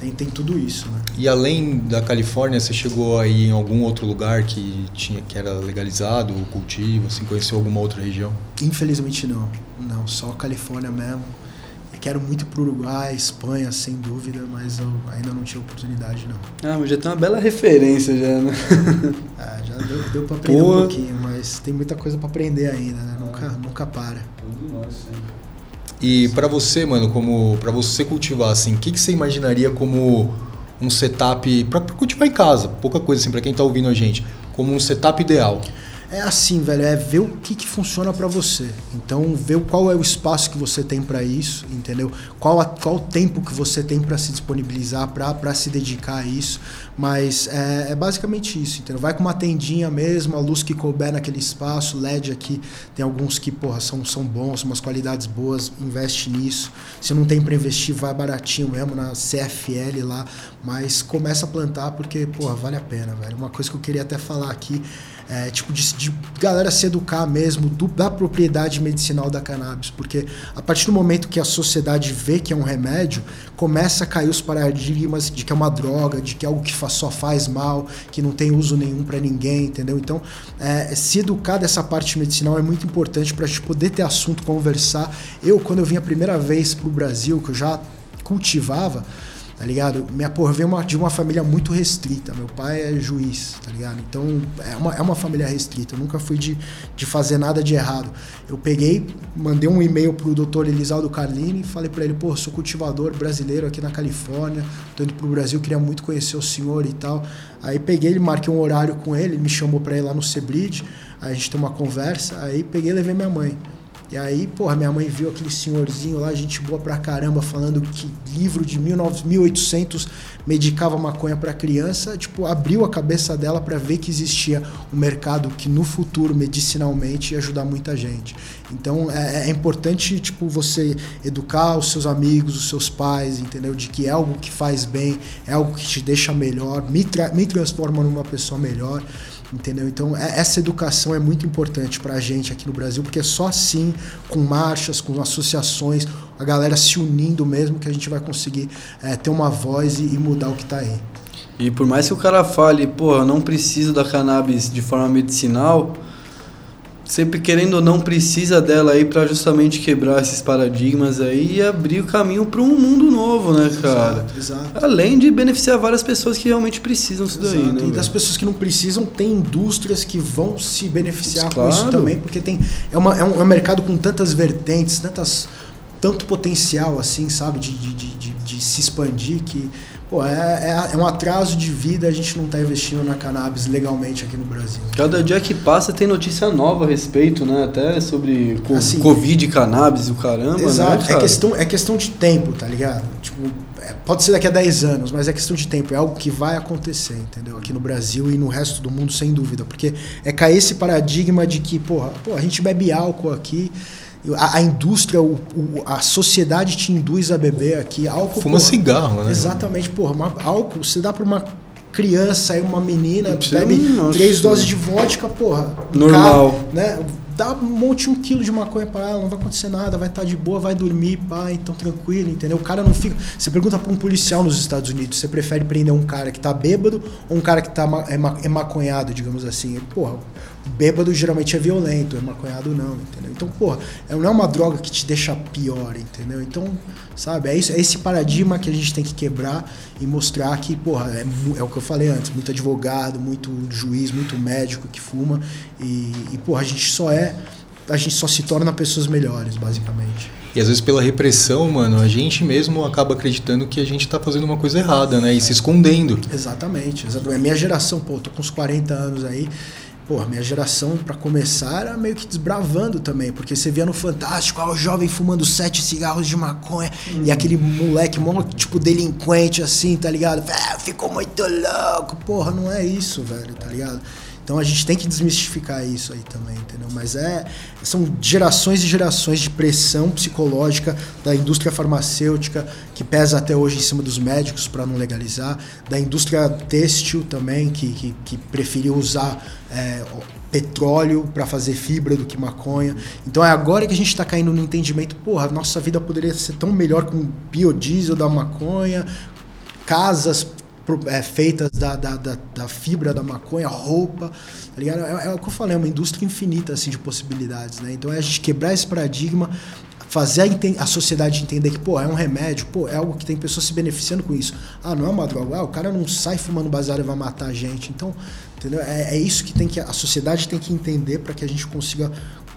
tem, tem tudo isso, né? E além da Califórnia, você chegou aí em algum outro lugar que tinha que era legalizado o cultivo, assim, conheceu alguma outra região? Infelizmente não. Não, só Califórnia mesmo. Quero muito pro Uruguai, Espanha, sem dúvida, mas eu ainda não tive oportunidade, não. Ah, mas já tem uma bela referência já, né? Ah, *laughs* já deu, deu pra aprender Pô. um pouquinho, mas tem muita coisa pra aprender ainda, né? Nunca, nunca para. E pra você, mano, como para você cultivar assim, o que, que você imaginaria como um setup pra pra cultivar em casa? Pouca coisa assim pra quem tá ouvindo a gente, como um setup ideal. É assim, velho, é ver o que, que funciona pra você. Então, ver qual é o espaço que você tem pra isso, entendeu? Qual, qual o tempo que você tem pra se disponibilizar, pra se dedicar a isso. Mas é, é basicamente isso, entendeu? Vai com uma tendinha mesmo, a luz que couber naquele espaço, LED aqui, tem alguns que, porra, são, são bons, umas qualidades boas, investe nisso. Se não tem pra investir, vai baratinho mesmo na CFL lá, mas começa a plantar porque, porra, vale a pena, velho. Uma coisa que eu queria até falar aqui é, tipo, de, de galera se educar mesmo do- da propriedade medicinal da cannabis, porque a partir do momento que a sociedade vê que é um remédio, começa a cair os paradigmas de que é uma droga, de que é algo que fa- só faz mal, que não tem uso nenhum para ninguém, entendeu? Então, é, se educar dessa parte medicinal é muito importante para a gente poder ter assunto, conversar. Eu, quando eu vim a primeira vez pro Brasil, que eu já cultivava, tá ligado? Minha porra uma, de uma família muito restrita. Meu pai é juiz, tá ligado? Então é uma, é uma família restrita. Eu nunca fui de, de fazer nada de errado. Eu peguei, mandei um e-mail pro doutor Elisaldo Carlini e falei pra ele: pô, sou cultivador brasileiro aqui na Califórnia, tô indo pro Brasil, queria muito conhecer o senhor e tal. Aí peguei, ele marquei um horário com ele, me chamou pra ir lá no Cebrid, aí a gente tem uma conversa, aí peguei e levei minha mãe. E aí, porra, minha mãe viu aquele senhorzinho lá, gente boa pra caramba, falando que livro de 19 1800 medicava maconha pra criança, tipo, abriu a cabeça dela pra ver que existia um mercado que no futuro, medicinalmente, ia ajudar muita gente. Então, é, é importante, tipo, você educar os seus amigos, os seus pais, entendeu? De que é algo que faz bem, é algo que te deixa melhor, me, tra me transforma numa pessoa melhor. Entendeu? Então, é- essa educação é muito importante pra gente aqui no Brasil, porque é só assim, com marchas, com associações, a galera se unindo mesmo, que a gente vai conseguir é, ter uma voz e, e mudar o que tá aí. E por mais que o cara fale, pô, eu não preciso da cannabis de forma medicinal, sempre querendo ou não precisa dela aí pra justamente quebrar esses paradigmas aí e abrir o caminho para um mundo novo, né, cara? Exato, exato. Além de beneficiar várias pessoas que realmente precisam disso daí, né? e das pessoas que não precisam, tem indústrias que vão se beneficiar com Claro. isso também, porque tem, é, uma, é, um, é um mercado com tantas vertentes, tantas tanto potencial, assim, sabe, de, de, de, de- de se expandir que, pô, é, é, é um atraso de vida a gente não tá investindo na cannabis legalmente aqui no Brasil. Cada dia que passa tem notícia nova a respeito, né? Até sobre co- Assim, Covid, cannabis e o caramba, Exato, né? é cara? questão, é questão de tempo, tá ligado? Tipo, é, pode ser daqui a 10 anos, mas é questão de tempo, é algo que vai acontecer, entendeu? Aqui no Brasil e no resto do mundo, sem dúvida. Porque é cair esse paradigma de que, porra, pô, a gente bebe álcool aqui, a, a indústria, o, o- a sociedade te induz a beber aqui. Álcool, Fuma porra, cigarro, né? Exatamente, porra, uma- álcool, você dá pra uma criança aí, uma menina, bebe três doses de vodka, porra. Normal. cara, né? Dá um monte, um quilo de maconha pra ela, não vai acontecer nada, vai estar de boa, vai dormir, pá, então tranquilo, entendeu? O cara não fica. Você pergunta pra um policial nos Estados Unidos, você prefere prender um cara que tá bêbado ou um cara que tá ma- é, ma- é maconhado, digamos assim? Porra, bêbado geralmente é violento, é maconhado não, entendeu? Então, porra, é- não é uma droga que te deixa pior, entendeu? Então, sabe, é, isso, é esse paradigma que a gente tem que quebrar e mostrar que, porra, é, é o que eu falei antes, muito advogado, muito juiz, muito médico que fuma e, e porra, a gente só é, a gente só se torna pessoas melhores, basicamente. E às vezes pela repressão, mano, a gente mesmo acaba acreditando que a gente tá fazendo uma coisa errada, né? E se escondendo. Exatamente, exatamente. A minha geração, pô, tô com uns 40 anos aí. Pô, minha geração, pra começar, era meio que desbravando também, porque você via no Fantástico, ah, o jovem fumando sete cigarros de maconha, e aquele moleque, tipo, delinquente, assim, tá ligado? Ah, ficou muito louco. Porra, não é isso, velho, tá ligado? Então a gente tem que desmistificar isso aí também, entendeu? Mas é são gerações e gerações de pressão psicológica da indústria farmacêutica que pesa até hoje em cima dos médicos para não legalizar, da indústria têxtil também que, que, que preferiu usar é, petróleo para fazer fibra do que maconha. Então é agora que a gente está caindo no entendimento, porra, nossa vida poderia ser tão melhor com biodiesel da maconha, casas é, feitas da, da, da, da fibra da maconha, roupa, tá ligado? É, é o que eu falei, é uma indústria infinita assim, de possibilidades, né? Então é a gente quebrar esse paradigma, fazer a, a sociedade entender que, pô, é um remédio, pô, é algo que tem pessoas se beneficiando com isso. Ah, não é uma droga, ah, o cara não sai fumando baseado e vai matar a gente. Então, entendeu? É, é isso que tem que a sociedade tem que entender para que a gente consiga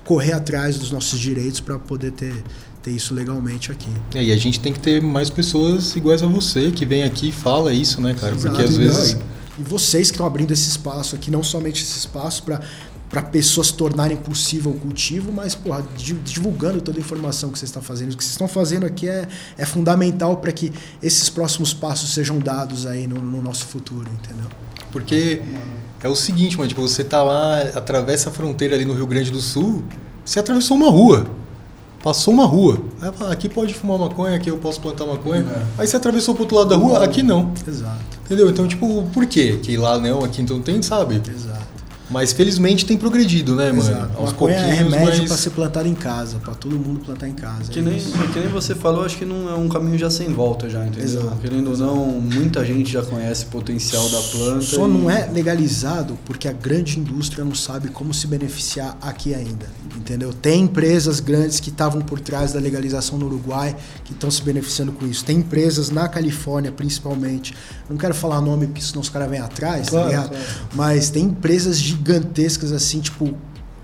correr atrás dos nossos direitos para poder ter, ter isso legalmente aqui. É, e a gente tem que ter mais pessoas iguais a você, que vem aqui e fala isso, né, cara? Porque às Exato, vezes. E vocês que estão abrindo esse espaço aqui, não somente esse espaço para para pessoas tornarem possível o cultivo, mas porra, di- divulgando toda a informação que vocês estão fazendo. O que vocês estão fazendo aqui é, é fundamental para que esses próximos passos sejam dados aí no, no nosso futuro, entendeu? Porque é o seguinte, mano, tipo, você tá lá, atravessa a fronteira ali no Rio Grande do Sul, você atravessou uma rua. Passou uma rua. Aí aqui pode fumar maconha, aqui eu posso plantar maconha. Aí você atravessou pro outro lado da rua, aqui não. Exato, Entendeu? Então, tipo, por quê? Que lá não, aqui então tem, sabe? exato. Mas felizmente tem progredido, né, mano? exato. Aos Maconha é remédio mas... para ser plantado em casa, para todo mundo plantar em casa. Que é nem, que nem você falou, acho que não é um caminho já sem volta já, entendeu? Exato, Querendo ou não, muita gente já conhece o potencial da planta. Só e- não é legalizado porque a grande indústria não sabe como se beneficiar aqui ainda, entendeu? Tem empresas grandes que estavam por trás da legalização no Uruguai que estão se beneficiando com isso. Tem empresas na Califórnia, principalmente. Não quero falar nome porque senão os caras vêm atrás, Claro, tá ligado? claro. Mas tem empresas gigantescas assim, tipo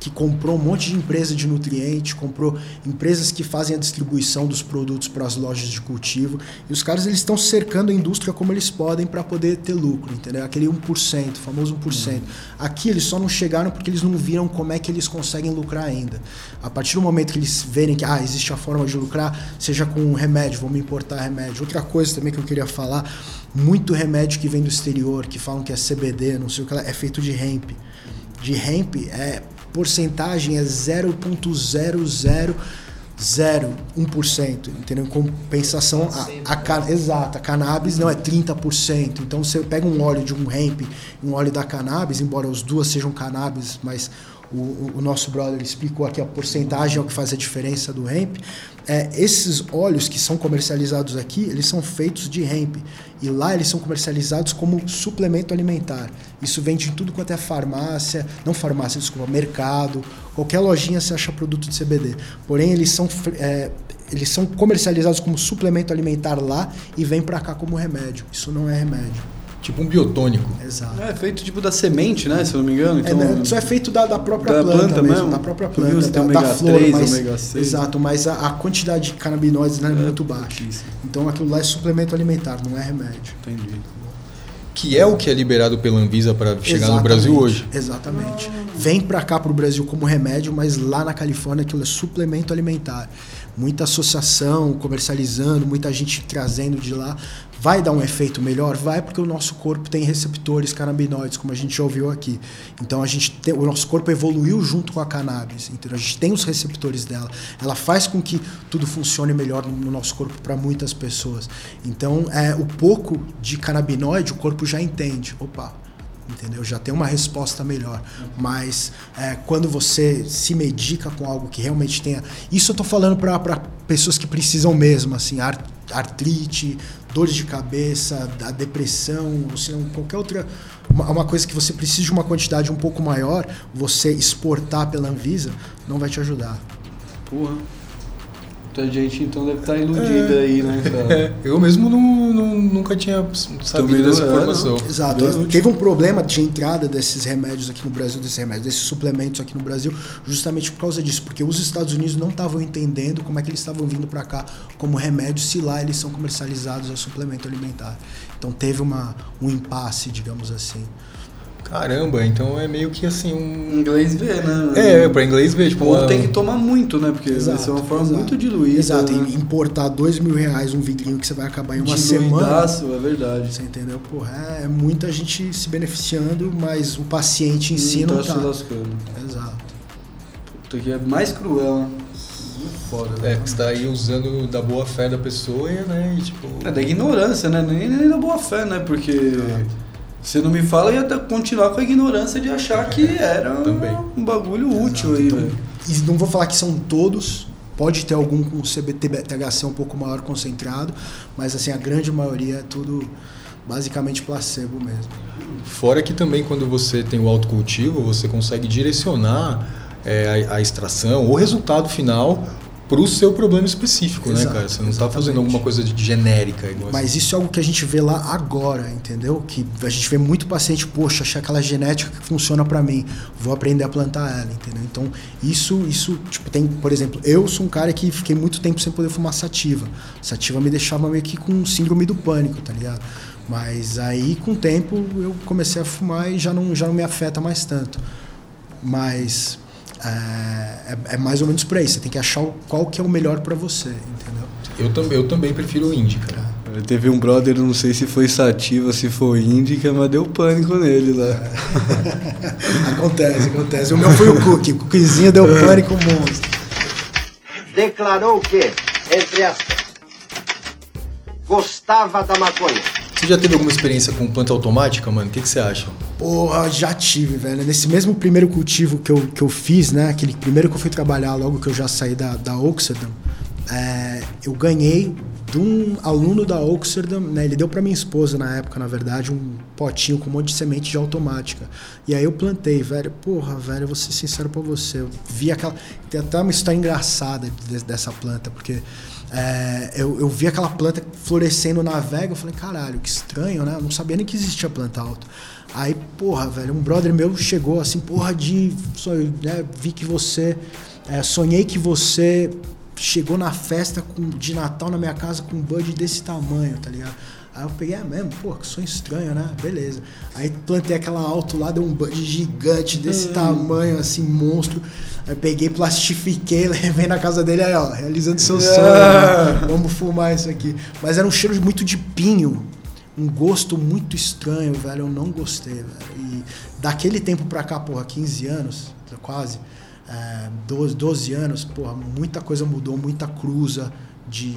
que comprou um monte de empresa de nutriente, comprou empresas que fazem a distribuição dos produtos para as lojas de cultivo. E os caras eles estão cercando a indústria como eles podem para poder ter lucro, entendeu? Aquele 1%, o famoso 1%. Aqui eles só não chegaram porque eles não viram como é que eles conseguem lucrar ainda. A partir do momento que eles verem que ah, existe a forma de lucrar, seja com remédio, vamos importar remédio. Outra coisa também que eu queria falar, muito remédio que vem do exterior, que falam que é CBD, não sei o que lá, é feito de hemp de hemp é porcentagem é 0.001%, entendeu? Em compensação a, a ca- exato, a cannabis não é 30%. Então você pega um óleo de um hemp um óleo da cannabis, embora as duas sejam cannabis, mas o, o- nosso brother explicou aqui a porcentagem é o que faz a diferença do hemp. É, esses óleos que são comercializados aqui, eles são feitos de hemp. E lá eles são comercializados como suplemento alimentar. Isso vende em tudo quanto é farmácia, não farmácia, desculpa, mercado, qualquer lojinha você acha produto de CBD. Porém, eles são, é, eles são comercializados como suplemento alimentar lá e vem pra cá como remédio. Isso não é remédio. Tipo um biotônico. Exato. É feito tipo da semente, né? Se eu não me engano. É, Então, né, isso é feito da, da própria Da planta, planta mesmo, mesmo? da própria planta, da, tem da ômega flor, 3, mas, ômega 6. exato, mas a, a quantidade de canabinoides né, é muito baixa. Então aquilo lá é suplemento alimentar, não é remédio. Entendi. Que é o que é liberado pela Anvisa para chegar no Brasil Exatamente, hoje. Exatamente. Vem pra cá pro Brasil como remédio, mas lá na Califórnia aquilo é suplemento alimentar. Muita associação comercializando, muita gente trazendo de lá. Vai dar um efeito melhor? Vai, porque o nosso corpo tem receptores canabinoides, como a gente já ouviu aqui. Então a gente tem, o nosso corpo evoluiu junto com a cannabis. Entendeu? A gente tem os receptores dela. Ela faz com que tudo funcione melhor no nosso corpo para muitas pessoas. Então, é, o pouco de canabinoide o corpo já entende. Opa, entendeu? Já tem uma resposta melhor. Mas é, quando você se medica com algo que realmente tenha. Isso eu tô falando para pessoas que precisam mesmo, assim, ar- artrite, dores de cabeça, da depressão, ou seja, qualquer outra. Uma, uma coisa que você precisa de uma quantidade um pouco maior, você exportar pela Anvisa, não vai te ajudar. Porra. Muita gente então deve estar iludida aí, né, cara? É, *laughs* eu mesmo não, não- nunca tinha sabido dessa é, informação. Exato. Deus Teve um problema de entrada desses remédios aqui no Brasil, desses remédios, desses suplementos aqui no Brasil, justamente por causa disso, porque os Estados Unidos não estavam entendendo como é que eles estavam vindo para cá como remédio, se lá eles são comercializados a suplemento alimentar. Então teve uma, um impasse, digamos assim. Caramba, então é meio que assim um. Inglês vê, né? É, pra inglês ver, tipo. Ou uma- tem que tomar muito, né? Porque vai ser uma forma exato. muito diluída. Exato, né? e importar dois mil reais um vidrinho que você vai acabar em uma semana. Diluidaço, é verdade. Você entendeu? Porra, é muita gente se beneficiando, mas o paciente em si não tá se tá. lascando. Exato. Puta que é mais cruel, né? Muito foda, É, né? que você tá aí usando da boa fé da pessoa, né? E tipo. É da ignorância, né? Nem, nem da boa fé, né? Porque você não me fala e até continuar com a ignorância de achar que era Também. um bagulho útil aí, Então, velho. e não vou falar que são todos, pode ter algum com CBT THC um pouco maior concentrado, mas assim, a grande maioria é tudo basicamente placebo mesmo. Fora que também quando você tem o autocultivo, você consegue direcionar é, a, a extração, o resultado final para o seu problema específico, né, Exato, cara? Você não está fazendo alguma coisa de genérica. Igual assim. Mas isso é algo que a gente vê lá agora, entendeu? Que a gente vê muito paciente, poxa, achei aquela genética que funciona pra mim, vou aprender a plantar ela, entendeu? Então, isso, isso, tipo, tem, por exemplo, eu sou um cara que fiquei muito tempo sem poder fumar sativa. Sativa me deixava meio que com síndrome do pânico, tá ligado? Mas aí, com o tempo, eu comecei a fumar e já não, já não me afeta mais tanto. Mas é, é, é mais ou menos por aí. Você tem que achar qual que é o melhor pra você, entendeu? Eu, tam, eu também prefiro o indie, cara. Teve um brother, não sei se foi sativa, se foi índica, mas deu pânico nele lá. *laughs* Acontece, acontece. O meu foi o cookie. O cookiezinho deu pânico monstro. Declarou que, entre aspas, gostava da maconha. Você já teve alguma experiência com planta automática, mano? O que, que você acha? Porra, já tive, velho. Nesse mesmo primeiro cultivo que eu, que eu fiz, né? Aquele primeiro que eu fui trabalhar logo que eu já saí da, da Oxford, é, eu ganhei de um aluno da Oxford, né? Ele deu pra minha esposa na época, na verdade, um potinho com um monte de semente de automática. E aí eu plantei, velho. Porra, velho, eu vou ser sincero pra você. Eu vi aquela. Tem até uma história engraçada de- dessa planta, porque. é, eu, eu vi aquela planta florescendo na vega, eu falei, caralho, que estranho, né? Eu não sabia nem que existia planta alta. Aí, porra, velho, um brother meu chegou assim, porra, de. só, né, vi que você. é, sonhei que você chegou na festa com- de Natal na minha casa com um bud desse tamanho, tá ligado? Aí eu peguei, é mesmo, pô, que sonho estranho, né? Beleza. Aí plantei aquela alto lá, deu um bud gigante desse tamanho, assim, monstro. Aí peguei, plastifiquei, *laughs* levei na casa dele, aí, ó, realizando seu *laughs* sonho. né? Vamos fumar isso aqui. Mas era um cheiro muito de pinho. Um gosto muito estranho, velho. Eu não gostei, velho. E daquele tempo pra cá, porra, 15 anos, quase, é, 12, 12 anos, porra, muita coisa mudou, muita cruza de.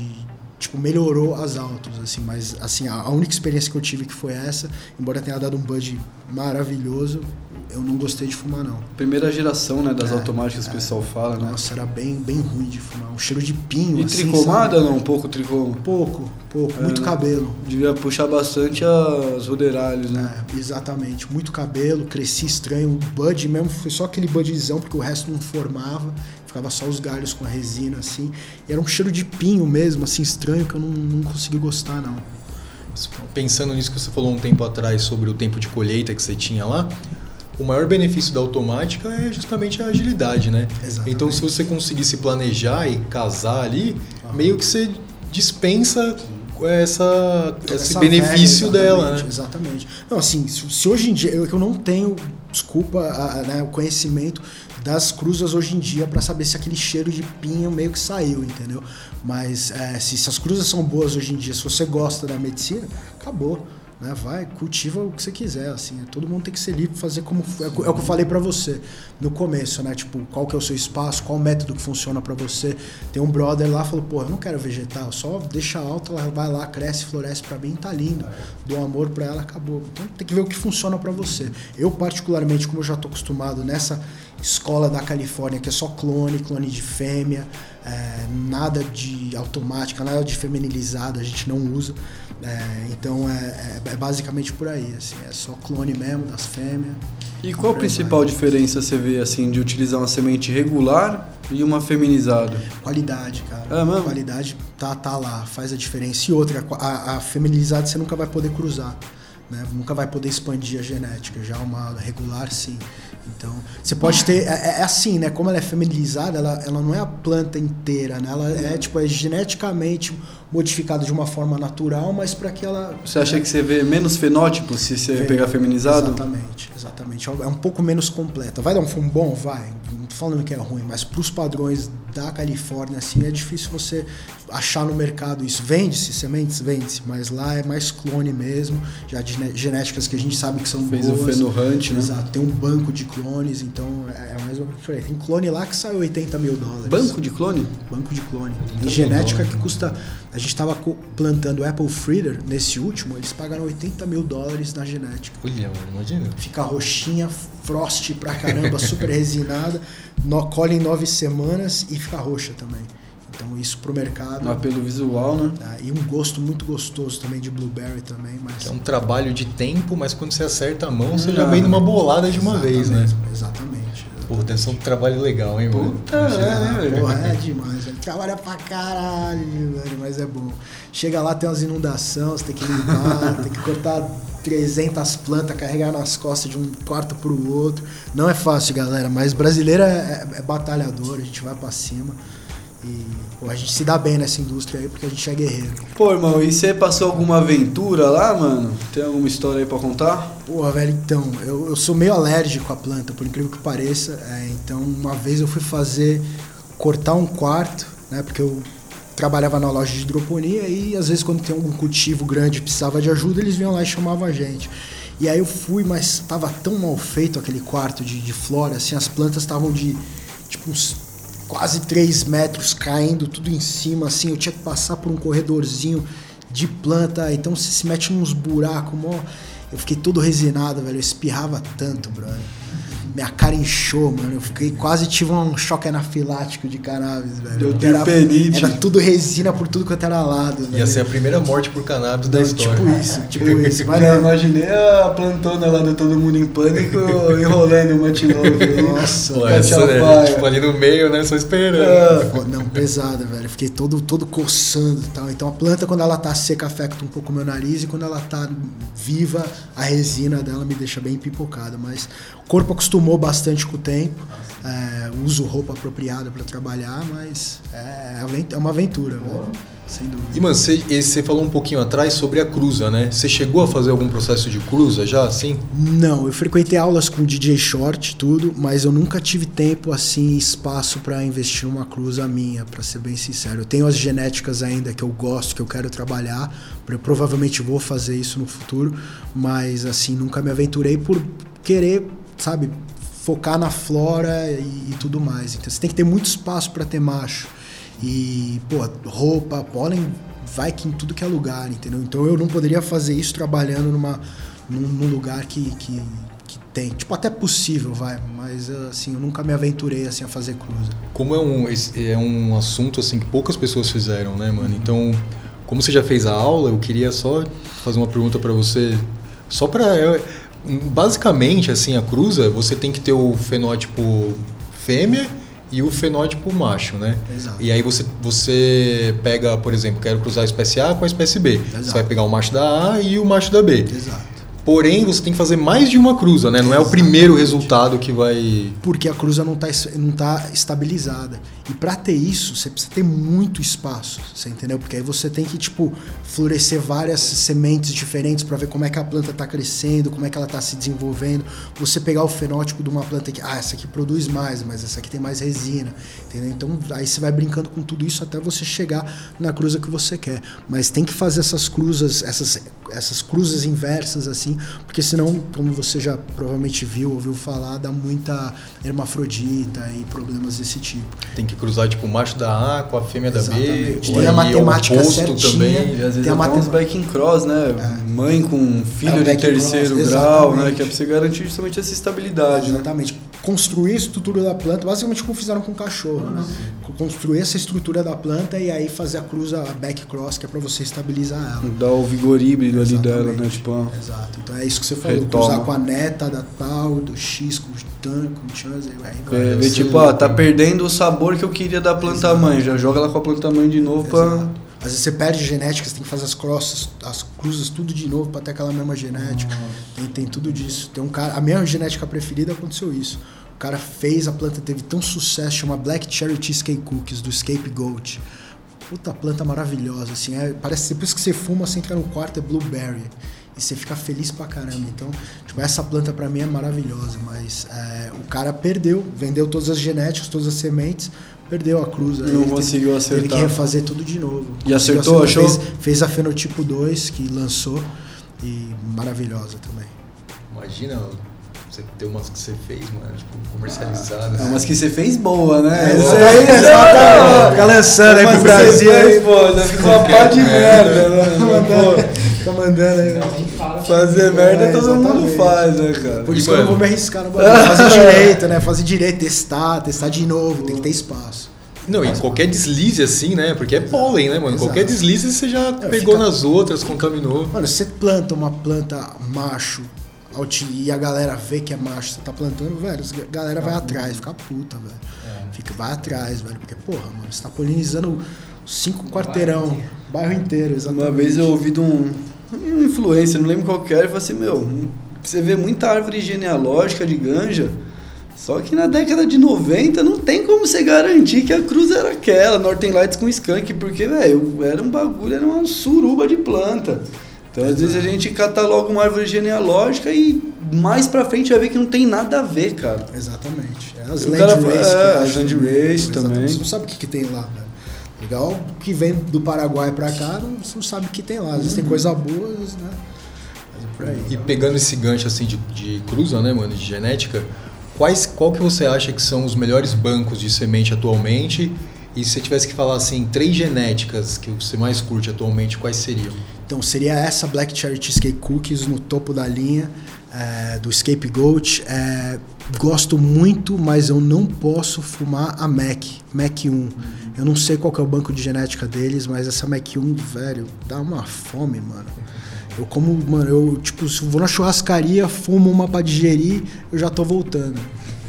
Tipo, melhorou as autos, assim, mas assim, a, única experiência que eu tive que foi essa, embora tenha dado um bud maravilhoso, eu não gostei de fumar, não. Primeira geração, né, das É, automáticas que o pessoal fala, né? Nossa, era bem, bem ruim de fumar. Um cheiro de pinho, E assim, tricomada sabe? não? Um pouco tricoma. Pouco, pouco, É, muito né? cabelo. Devia puxar bastante as ruderalhos, né? É, exatamente, muito cabelo, cresci estranho. O bud mesmo foi só aquele budzão, porque o resto não formava, ficava só os galhos com a resina assim. E era um cheiro de pinho mesmo, assim, estranho, que eu não, não consegui gostar, não. pensando nisso que você falou um tempo atrás sobre o tempo de colheita que você tinha lá, o maior benefício da automática é justamente a agilidade, né? Exatamente. Então, se você conseguir se planejar e casar ali, meio que você dispensa essa, esse Essa benefício velha, dela, exatamente, né? Exatamente. Não, assim, se, se hoje em dia eu, eu não tenho, desculpa, a- a- né, o conhecimento das cruzas hoje em dia para saber se aquele cheiro de pinho meio que saiu, entendeu? Mas é, se, se as cruzas são boas hoje em dia, se você gosta da medicina, acabou. Né, vai, cultiva o que você quiser, assim, todo mundo tem que ser livre fazer como é, o que eu falei pra você no começo, né, tipo, qual que é o seu espaço, qual método que funciona pra você. Tem um brother lá, falou, pô, eu não quero vegetal, só deixa alto, ela vai lá, cresce, floresce pra mim, tá lindo. Dou amor pra ela, acabou. Então tem que ver o que funciona pra você. Eu particularmente, como eu já tô acostumado nessa escola da Califórnia, que é só clone, clone de fêmea, é, nada de automática, nada de feminilizado, a gente não usa. É, então é, é- é basicamente por aí, assim, é só clone mesmo das fêmeas. E qual a principal diferença você vê assim de utilizar uma semente regular e uma feminizada? Qualidade, cara. É mesmo? Qualidade tá, tá lá, faz a diferença. E outra, a, a feminilizada você nunca vai poder cruzar. Né? Nunca vai poder expandir a genética. Já uma regular, sim. Então, você pode ter. É, é assim, né? Como ela é feminilizada, ela, ela não é a planta inteira, né? Ela é, tipo, é geneticamente modificada de uma forma natural, mas para que ela. Você acha que você vê menos fenótipo se você Vê. pegar feminizado? Exatamente, exatamente. É um pouco menos completa. Vai dar um fumo bom? Vai. Não tô falando que é ruim, mas para os padrões da Califórnia, assim, é difícil você achar no mercado isso. Vende-se, sementes, vende-se, mas lá é mais clone mesmo, já de genéticas que a gente sabe que são Fez o boas. Fenuhunt, né? Exato, tem um banco de clones, então é é mais aí. Tem clone lá que sai 80 mil dólares. Banco de clone? Banco de clone. Tem genética que custa. A gente estava plantando Apple Fritter nesse último, eles pagaram 80 mil dólares na genética. Olha, mano, imagina. Fica roxinha, frost pra caramba, super resinada, *laughs* no, colhe em nove semanas e fica roxa também. Então isso pro mercado. No apelo visual, né? tá? E um gosto muito gostoso também de blueberry também, mas. É um trabalho de tempo, mas quando você acerta a mão, você já vem numa bolada de uma vez, né? Exatamente. Pô, deve ser um trabalho legal, hein, mano? Puta, é, né, velho? Porra, é demais, velho. Trabalha pra caralho, velho, mas é bom. Chega lá, tem umas inundações, tem que limpar, *laughs* tem que cortar 300 plantas, carregar nas costas de um quarto pro outro. Não é fácil, galera, mas brasileiro é, é batalhador, a gente vai pra cima. E pô, a gente se dá bem nessa indústria aí porque a gente é guerreiro. Pô, irmão, e você passou alguma aventura lá, mano? Tem alguma história aí pra contar? Porra, velho, então, eu, eu sou meio alérgico à planta, por incrível que pareça. é, então, uma vez eu fui fazer, cortar um quarto, né? Porque eu trabalhava na loja de hidroponia e às vezes quando tem algum cultivo grande e precisava de ajuda, eles vinham lá e chamavam a gente. E aí eu fui, mas tava tão mal feito aquele quarto de, de flora, assim, as plantas estavam de, tipo, uns quase 3 metros caindo tudo em cima, assim, eu tinha que passar por um corredorzinho de planta, então você se mete nos buracos, mó. Eu fiquei todo resinado, velho, eu espirrava tanto, brother. Minha cara inchou, mano. Eu fiquei quase tive um choque anafilático de cannabis, velho. Deu era, era tudo resina por tudo quanto era lado, velho. Ia ser a primeira morte por cannabis da história. Tipo isso, tipo isso. Mas eu não, imaginei a plantona lá do Todo Mundo em Pânico *laughs* enrolando o Matilove. Nossa, Pô, Cat essa, né, tipo, ali no meio, né? Só esperando. É. Não, pesada, velho. Eu Fiquei todo, todo coçando e tal. Então a planta, quando ela tá seca, afeta um pouco o meu nariz. E quando ela tá viva, a resina dela me deixa bem pipocada. Mas o corpo acostumou bastante com o tempo. É, uso roupa apropriada para trabalhar, mas é, avent- é uma aventura, velho. Sem dúvida. E, mano, você, falou um pouquinho atrás sobre a cruza, né? Você chegou a fazer algum processo de cruza já, assim? Não, eu frequentei aulas com DJ Short, tudo, mas eu nunca tive tempo assim, espaço para investir numa cruza minha, para ser bem sincero. Eu tenho as genéticas ainda que eu gosto, que eu quero trabalhar, eu provavelmente vou fazer isso no futuro, mas assim, nunca me aventurei por querer, sabe, focar na flora e, e tudo mais. Então você tem que ter muito espaço para ter macho. E, pô, roupa, pólen vai que em tudo que é lugar, entendeu? Então eu não poderia fazer isso trabalhando numa, num, num lugar que, que, que tem. Tipo, até possível, vai, mas assim, eu nunca me aventurei assim a fazer cruza. Como é um, é um assunto assim que poucas pessoas fizeram, né, mano? Então, como você já fez a aula, eu queria só fazer uma pergunta pra você, só pra é, basicamente assim a cruza, você tem que ter o fenótipo fêmea e o fenótipo macho, né? Exato. E aí você, você pega, por exemplo, quero cruzar a espécie A com a espécie B. Exato. Você vai pegar o macho da A e o macho da B. Exato. Porém, você tem que fazer mais de uma cruza, né? Não é o primeiro resultado que vai. Porque a cruza não está não tá estabilizada. E para ter isso, você precisa ter muito espaço, você entendeu? Porque aí você tem que, tipo, florescer várias sementes diferentes para ver como é que a planta está crescendo, como é que ela está se desenvolvendo. Você pegar o fenótipo de uma planta que, ah, essa aqui produz mais, mas essa aqui tem mais resina, entendeu? Então, aí você vai brincando com tudo isso até você chegar na cruza que você quer. Mas tem que fazer essas cruzas, essas, essas cruzas inversas, assim, porque senão, como você já provavelmente viu, ouviu falar, dá muita hermafrodita e problemas desse tipo. Tem que cruzar, tipo, o macho da A com a fêmea da B. Exatamente. Tem a aí matemática certinha. também. E às vezes Tem a matem- uns back in cross, né? Mãe com filho É, de terceiro cross, grau, né? exatamente. Que é pra você garantir justamente essa estabilidade, né? Construir a estrutura da planta, basicamente como fizeram com o cachorro, né? Construir essa estrutura da planta e aí fazer a cruza a back cross, que é para você estabilizar ela. Dá o vigor híbrido ali dela, né? Tipo. Exato. Então é isso que você falou. Retoma. Cruzar com a neta da tal, do X, com o tan, com o chance, aí vai. É, sei. tipo, ó, tá perdendo o sabor que eu queria da planta mãe. Já joga ela com a planta mãe de novo pra. Exato. Às vezes você perde genética, você tem que fazer as crosses, as cruzas tudo de novo para ter aquela mesma genética. Tem, tem tudo disso. Tem um cara, a minha genética preferida aconteceu isso. O cara fez, a planta teve tão sucesso, chama Black Cherry Cheesecake Cookies, do Scapegoat. Puta planta maravilhosa, assim, é, parece depois que você fuma, você entra no quarto, é blueberry. E você fica feliz pra caramba. Então, tipo, essa planta pra mim é maravilhosa, mas é, o cara perdeu, vendeu todas as genéticas, todas as sementes, perdeu a cruz. Não ele conseguiu teve, Teve que acertar. refazer tudo de novo. E acertou, acertar. achou? Fez, fez a Fenotipo 2, que lançou, e maravilhosa também. Imagina você ter umas que você fez, mano, tipo, comercializadas. É, mas que você fez boa, né? É, isso aí, exatamente. Fica lançando aí pro Brasil. aí. pô, já ficou uma pá de merda, né? Pô, Tá mandando aí. fazer merda É, todo mundo faz, né, cara? Por isso que eu não vou mano, me arriscar no bagulho. Fazer *laughs* direito, né? Fazer direito, testar, testar de novo, tem que ter espaço. Não, e qualquer deslize assim, né? Porque é pólen, né, mano? Exato. Qualquer deslize você já É, pegou fica- nas outras, contaminou. Mano, você planta uma planta macho e a galera vê que é macho, você tá plantando, velho, a galera vai atrás, fica puta, velho. Fica, vai atrás, velho, porque, porra, mano, você tá polinizando cinco quarteirão, bairro inteiro, exatamente. Uma vez eu ouvi de um, um influencer, não lembro qual que era, e falei assim, meu, você vê muita árvore genealógica de ganja, só que na década de 90 não tem como você garantir que a cruz era aquela, Northern Lights com skunk, porque, velho, era um bagulho, era uma suruba de planta. Então, às vezes a gente cataloga uma árvore genealógica e mais pra frente vai ver que não tem nada a ver, cara. Exatamente. É as O land cara- race. é, as acho land race também. Você não sabe o que, que tem lá, velho. Legal que vem do Paraguai pra cá, não, você não sabe o que tem lá. Às vezes tem Uhum. coisa boa, às vezes, né? Mas é por aí. E pegando esse gancho assim de, de cruza, né, mano, de genética, quais, qual que você acha que são os melhores bancos de semente atualmente? E se você tivesse que falar assim, três genéticas que você mais curte atualmente, quais seriam? Então seria essa Black Cherry Cheesecake Cookies no topo da linha é, do Scapegoat. É, gosto muito, mas eu não posso fumar a Mac, Mac 1. Eu não sei qual é o banco de genética deles, mas essa Mac 1, velho, dá uma fome, mano. Eu como, mano, eu tipo, se vou na churrascaria, fumo uma pra digerir, eu já tô voltando.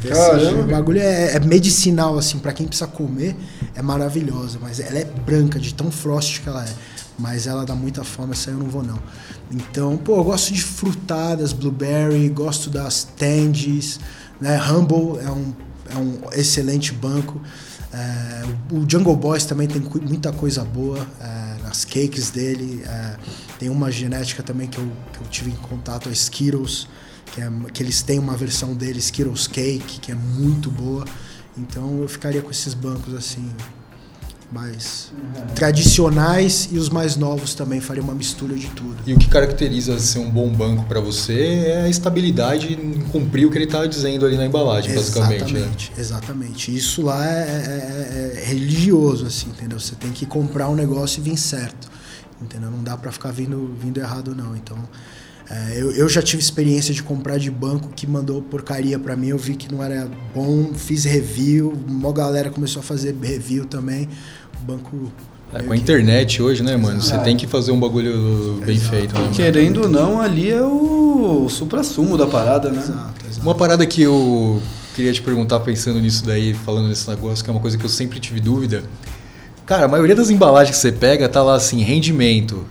Esse Caramba. bagulho é, é medicinal, assim, pra quem precisa comer, é maravilhosa, mas ela é branca, de tão frost que ela é. Mas ela dá muita fome, essa eu não vou não. Então, pô, eu gosto de frutadas, blueberry, gosto das tandies, né? Humble é um, é um excelente banco. É, o Jungle Boys também tem muita coisa boa é, nas cakes dele. é, tem uma genética também que eu, que eu tive em contato, a Skittles, que, é, que eles têm uma versão dele, Skittles Cake, que é muito boa. Então eu ficaria com esses bancos assim, mais tradicionais e os mais novos também, faria uma mistura de tudo. E o que caracteriza ser um bom banco para você é a estabilidade em cumprir o que ele está dizendo ali na embalagem, basicamente. né? Exatamente, exatamente. Isso lá é, é- é- é religioso, assim, entendeu? Você tem que comprar um negócio e vir certo, entendeu? Não dá pra ficar vindo, vindo errado, não. Então, é, eu, eu já tive experiência de comprar de banco que mandou porcaria pra mim, eu vi que não era bom, fiz review, uma galera começou a fazer review também. Banco. É, com a que- internet hoje, né, mano? Você tem que fazer um bagulho bem feito. Né, mano? Querendo ou não, ali é o supra-sumo da parada, né? Exato, exato. Uma parada que eu, queria te perguntar, pensando nisso daí, falando nesse negócio, que é uma coisa que eu sempre tive dúvida. Cara, a maioria das embalagens que você pega tá lá assim, rendimento.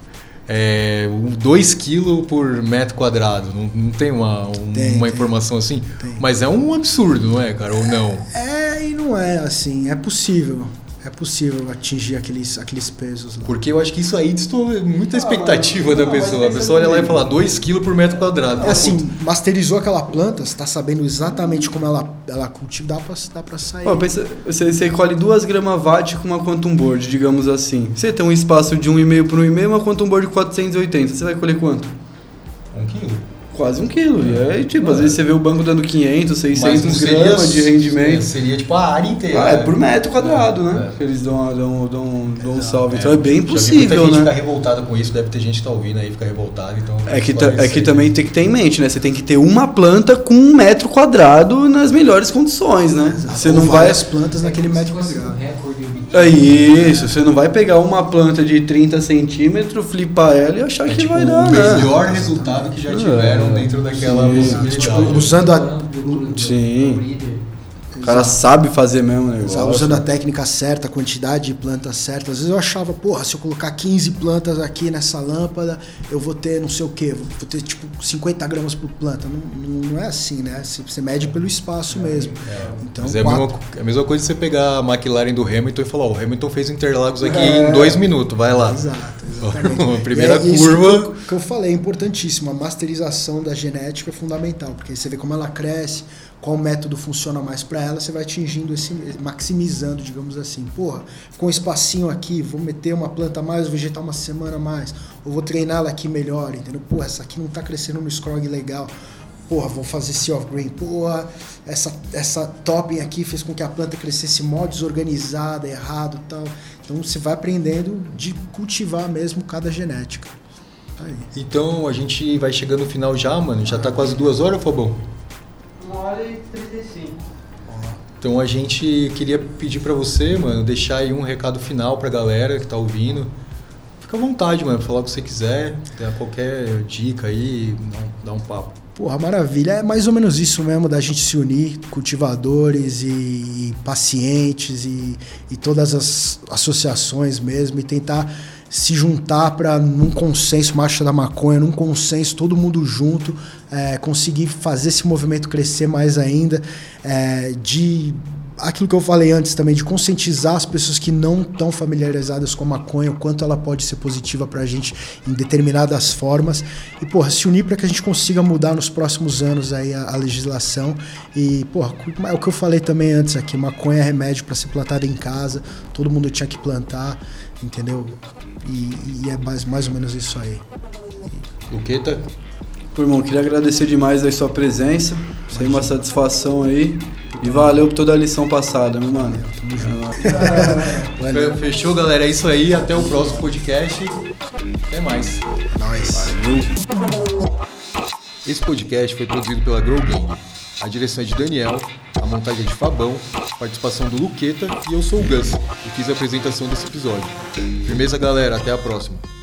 2 é, kg por metro quadrado. Não, não tem uma, um, tem, uma tem. informação assim? Tem. Mas é um absurdo, não é, cara? Ou não? É, e não é assim. É possível é possível atingir aqueles, aqueles pesos lá. Porque eu acho que isso aí distou muita expectativa da pessoa. A pessoa olha lá e fala 2 kg por metro quadrado. É assim, masterizou aquela planta, você está sabendo exatamente como ela, ela cultiva, dá para dá pra sair. Pô, pensa, você, você colhe 2 gramas watt com uma quantum board, digamos assim. Você tem um espaço de 1,5 por 1,5 uma quantum board de 480. Você vai colher quanto? 1 um quilo quase um quilo. E aí, tipo, às vezes você vê o banco dando 500, 600 gramas de rendimento. Seria tipo a área inteira. Ah, é por metro quadrado, é, né? É. Eles dão, dão, dão, dão um salve. Então é bem possível, muita né? gente fica revoltada com isso, deve ter gente que tá ouvindo aí, fica revoltada. Então é que, é que também tem que ter em mente, né? Você tem que ter uma planta com um metro quadrado nas melhores condições, né? Você não vai. as plantas naquele metro quadrado. É isso, você não vai pegar uma planta de 30 centímetros, flipar ela e achar é, que tipo, vai dar, o né? melhor resultado que já tiveram é. dentro daquela Sim. possibilidade. Tipo, usando a... Sim. O cara sabe fazer mesmo o negócio. Usando a técnica certa, a quantidade de plantas certas. Às vezes eu achava, porra, se eu colocar 15 plantas aqui nessa lâmpada, eu vou ter não sei o quê, vou ter tipo 50 gramas por planta. Não, não é assim, né? Você mede pelo espaço mesmo. É. Então, Mas é a, mesma, é a mesma coisa de você pegar a McLaren do Hamilton e falar, ó, o Hamilton fez Interlagos aqui é. em dois minutos, vai lá. Exato, *laughs* exatamente. primeira é, curva. Que eu falei, é importantíssimo. A masterização da genética é fundamental, porque você vê como ela cresce qual método funciona mais para ela, você vai atingindo esse, maximizando, digamos assim. Porra, ficou um espacinho aqui, vou meter uma planta mais, vou vegetar uma semana mais, ou vou treinar ela aqui melhor, entendeu? Porra, essa aqui não tá crescendo no scrog legal. Porra, vou fazer sea of green. Porra, essa, essa topping aqui fez com que a planta crescesse mal desorganizada, errado tal. Então você vai aprendendo de cultivar mesmo cada genética. Tá então a gente vai chegando no final já, mano. Já tá quase duas horas, Fabão? Uma hora e 35. Então a gente queria pedir para você, mano, deixar aí um recado final pra galera que tá ouvindo. Fica à vontade, mano, falar o que você quiser, dar qualquer dica aí, dar um papo. Porra, maravilha. É mais ou menos isso mesmo, da gente se unir, cultivadores e pacientes e, e todas as associações mesmo, e tentar se juntar para num consenso, marcha da maconha, num consenso, todo mundo junto, é, conseguir fazer esse movimento crescer mais ainda, é, de aquilo que eu falei antes também, de conscientizar as pessoas que não estão familiarizadas com a maconha, o quanto ela pode ser positiva para a gente em determinadas formas. E, porra, se unir para que a gente consiga mudar nos próximos anos aí a, a, legislação. E, porra, é o que eu falei também antes aqui: maconha é remédio para ser plantada em casa, todo mundo tinha que plantar, entendeu? E, e é mais, mais ou menos isso aí. Luqueta? Pô, irmão, queria agradecer demais a sua presença. Foi uma satisfação aí. E valeu por toda a lição passada, meu mano. Tamo junto. *laughs* Fechou, galera? É isso aí. Até o próximo podcast. Até mais. Nós. Valeu. Esse podcast foi produzido pela Grow Game. A direção é de Daniel, a montagem é de Fabão, participação do Luqueta e eu sou o Gus, que fiz a apresentação desse episódio. Firmeza, galera. Até a próxima.